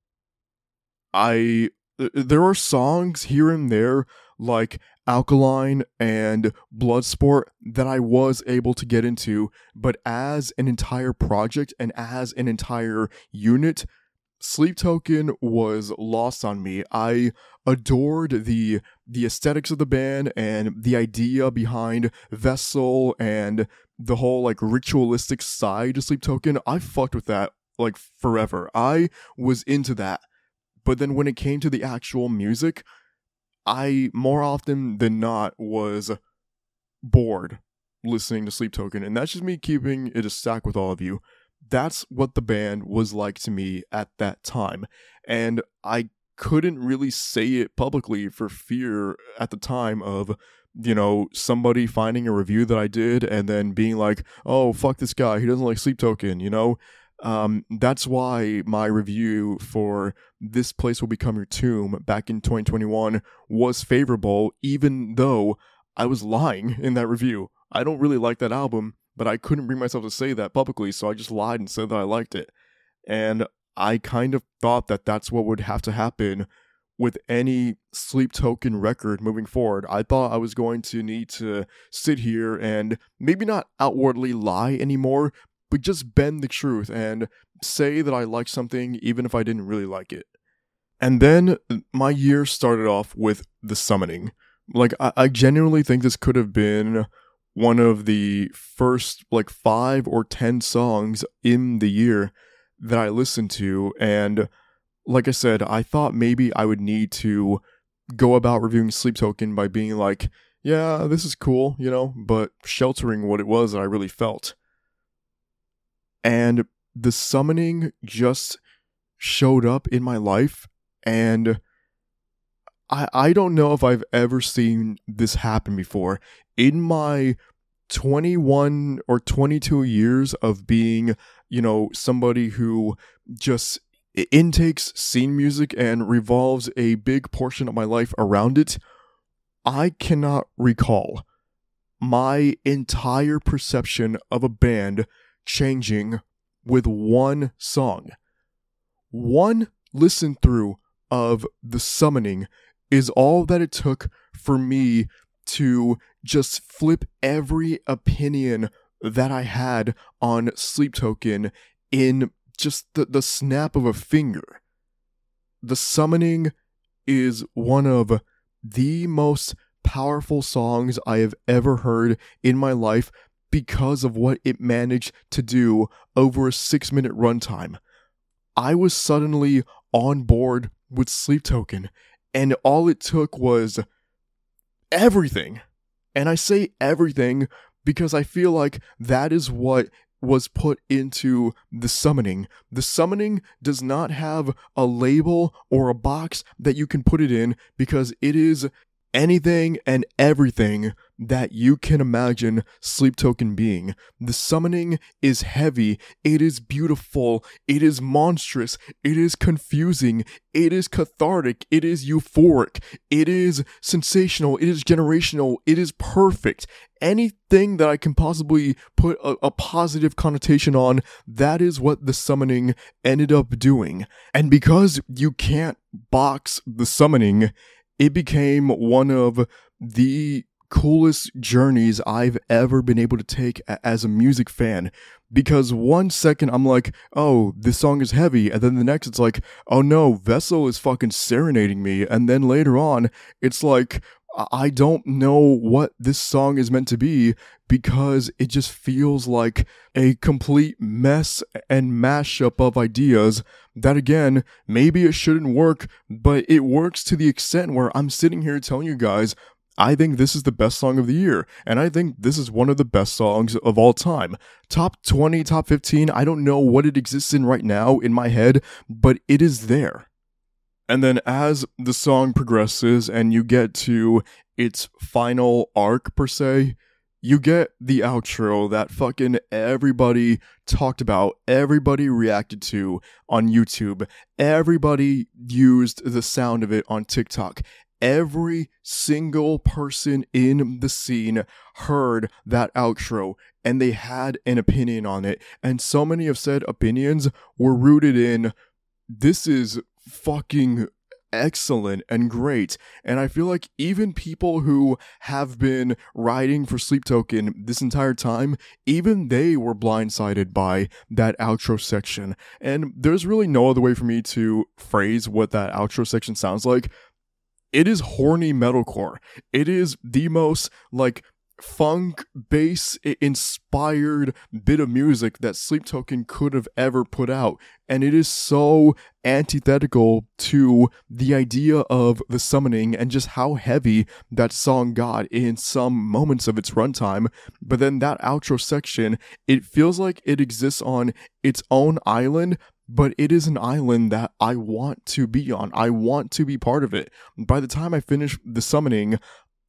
S2: I there are songs here and there like Alkaline and Bloodsport that I was able to get into, but as an entire project and as an entire unit, Sleep Token was lost on me. I adored the the aesthetics of the band and the idea behind Vessel and the whole like ritualistic side of Sleep Token. I fucked with that like forever. I was into that. But then when it came to the actual music, I more often than not was bored listening to Sleep Token, and that's just me keeping it a stack with all of you. That's what the band was like to me at that time, and I couldn't really say it publicly for fear at the time of you know somebody finding a review that I did and then being like, "Oh fuck this guy, he doesn't like Sleep Token," you know. Um, that's why my review for This Place Will Become Your Tomb back in 2021 was favorable, even though I was lying in that review. I don't really like that album, but I couldn't bring myself to say that publicly, so I just lied and said that I liked it. And I kind of thought that that's what would have to happen with any sleep token record moving forward. I thought I was going to need to sit here and maybe not outwardly lie anymore, but just bend the truth and say that I like something even if I didn't really like it. And then my year started off with The Summoning. Like, I, I genuinely think this could have been one of the first, like, five or ten songs in the year that I listened to. And like I said, I thought maybe I would need to go about reviewing Sleep Token by being like, yeah, this is cool, you know, but sheltering what it was that I really felt and the summoning just showed up in my life and I I don't know if I've ever seen this happen before in my 21 or 22 years of being, you know, somebody who just intakes scene music and revolves a big portion of my life around it. I cannot recall my entire perception of a band changing with one song. One listen through of The Summoning is all that it took for me to just flip every opinion that I had on Sleep Token in just the, the snap of a finger. The Summoning is one of the most powerful songs I have ever heard in my life because of what it managed to do over a six minute runtime. I was suddenly on board with Sleep Token, and all it took was everything. And I say everything because I feel like that is what was put into the summoning. The summoning does not have a label or a box that you can put it in because it is anything and everything that you can imagine Sleep Token being. The summoning is heavy, it is beautiful, it is monstrous, it is confusing, it is cathartic, it is euphoric, it is sensational, it is generational, it is perfect. Anything that I can possibly put a, a positive connotation on, that is what the summoning ended up doing. And because you can't box the summoning, it became one of the coolest journeys I've ever been able to take as a music fan. Because one second I'm like, oh, this song is heavy. And then the next it's like, oh no, Vessel is fucking serenading me. And then later on, it's like, I- don't know what this song is meant to be because it just feels like a complete mess and mashup of ideas that again, maybe it shouldn't work, but it works to the extent where I'm sitting here telling you guys I think this is the best song of the year, and I think this is one of the best songs of all time. Top 20, top 15, I don't know what it exists in right now in my head, but it is there. And then as the song progresses and you get to its final arc, per se, you get the outro that fucking everybody talked about, everybody reacted to on YouTube, everybody used the sound of it on TikTok. Every single person in the scene heard that outro and they had an opinion on it. And so many of said opinions were rooted in this is fucking excellent and great. And I feel like even people who have been riding for Sleep Token this entire time, even they were blindsided by that outro section. And there's really no other way for me to phrase what that outro section sounds like. It is horny metalcore. It is the most like funk bass inspired bit of music that Sleep Token could have ever put out. And it is so antithetical to the idea of the summoning and just how heavy that song got in some moments of its runtime. But then that outro section, it feels like it exists on its own island. But it is an island that I want to be on. I want to be part of it. By the time I finish the summoning,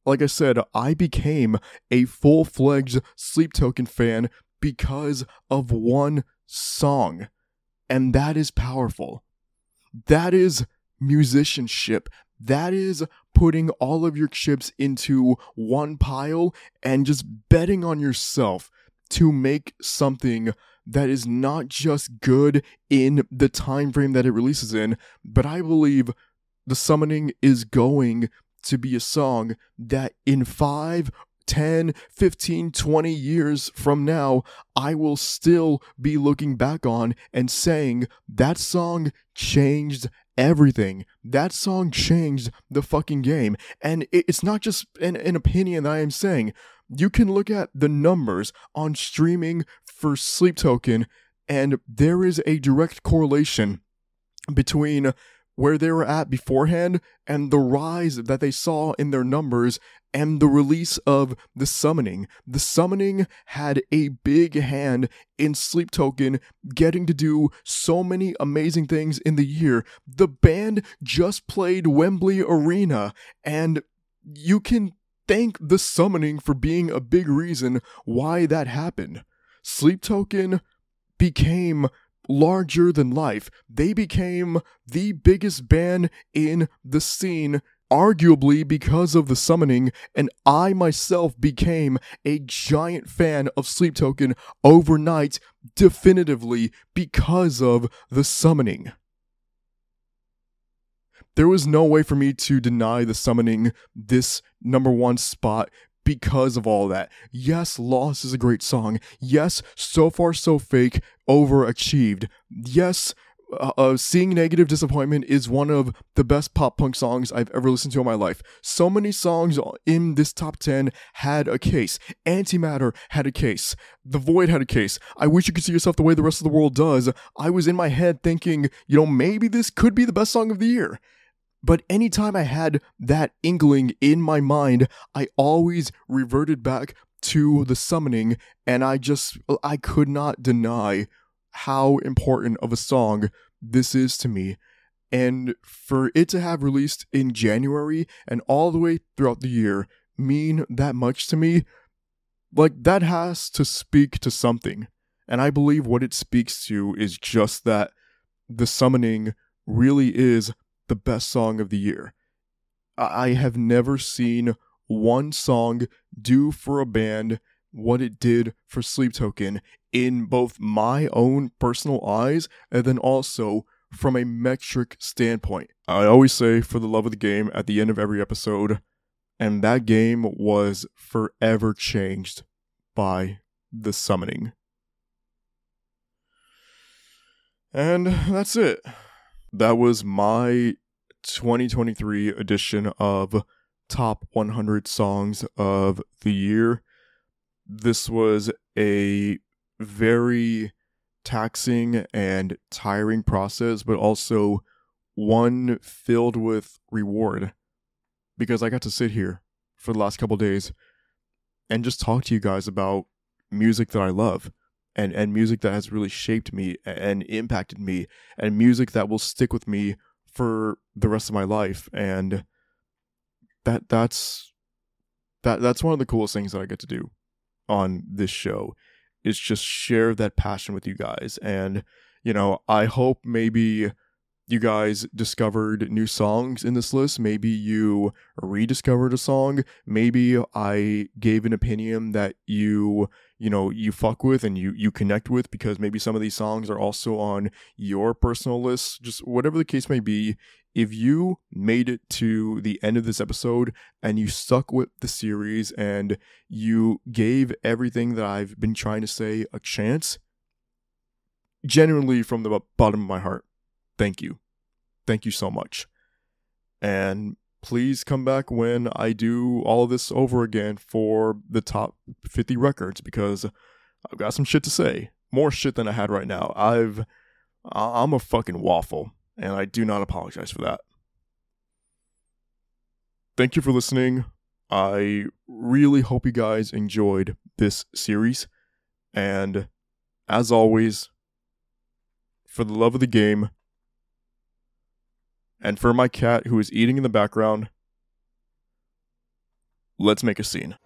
S2: like I said, I became a full fledged Sleep Token fan because of one song. And that is powerful. That is musicianship. That is putting all of your chips into one pile and just betting on yourself to make something that is not just good in the time frame that it releases in, but I believe the summoning is going to be a song that in 5 10, 15, 20 years from now, I will still be looking back on and saying that song changed everything. That song changed the fucking game. And it's not just an, an opinion that I am saying. You can look at the numbers on streaming for Sleep Token, and there is a direct correlation between where they were at beforehand and the rise that they saw in their numbers and the release of the summoning. The summoning had a big hand in Sleep Token getting to do so many amazing things in the year. The band just played Wembley Arena and you can thank the summoning for being a big reason why that happened. Sleep Token became larger than life. They became the biggest band in the scene, arguably because of the summoning, and I myself became a giant fan of Sleep Token overnight, definitively because of the summoning. There was no way for me to deny the summoning this number one spot because of all that. Yes, Lost is a great song. Yes, So Far So Fake overachieved. Yes, uh, uh, Seeing Negative Disappointment is one of the best pop punk songs I've ever listened to in my life. So many songs in this top 10 had a case. Antimatter had a case. The Void had a case. I Wish You Could See Yourself the Way the Rest of the World Does. I was in my head thinking, you know, maybe this could be the best song of the year. But anytime I had that inkling in my mind, I always reverted back to the summoning, and I just, I could not deny how important of a song this is to me. And for it to have released in January and all the way throughout the year mean that much to me, like that has to speak to something. And I believe what it speaks to is just that the summoning really is the best song of the year. I have never seen one song do for a band what it did for Sleep Token in both my own personal eyes and then also from a metric standpoint. I always say for the love of the game at the end of every episode, and that game was forever changed by the summoning. And that's it. That was my 2023 edition of Top 100 Songs of the Year. This was a very taxing and tiring process, but also one filled with reward because I got to sit here for the last couple days and just talk to you guys about music that I love and and music that has really shaped me and impacted me and music that will stick with me for the rest of my life and that that's that that's one of the coolest things that I get to do on this show is just share that passion with you guys and you know I hope maybe you guys discovered new songs in this list. Maybe you rediscovered a song. Maybe I gave an opinion that you, you know, you fuck with and you you connect with because maybe some of these songs are also on your personal list. Just whatever the case may be, if you made it to the end of this episode and you stuck with the series and you gave everything that I've been trying to say a chance, genuinely from the bottom of my heart, thank you. Thank you so much. And please come back when I do all of this over again for the top 50 records because I've got some shit to say. More shit than I had right now. I've I'm a fucking waffle and I do not apologize for that. Thank you for listening. I really hope you guys enjoyed this series and as always for the love of the game and for my cat who is eating in the background, let's make a scene.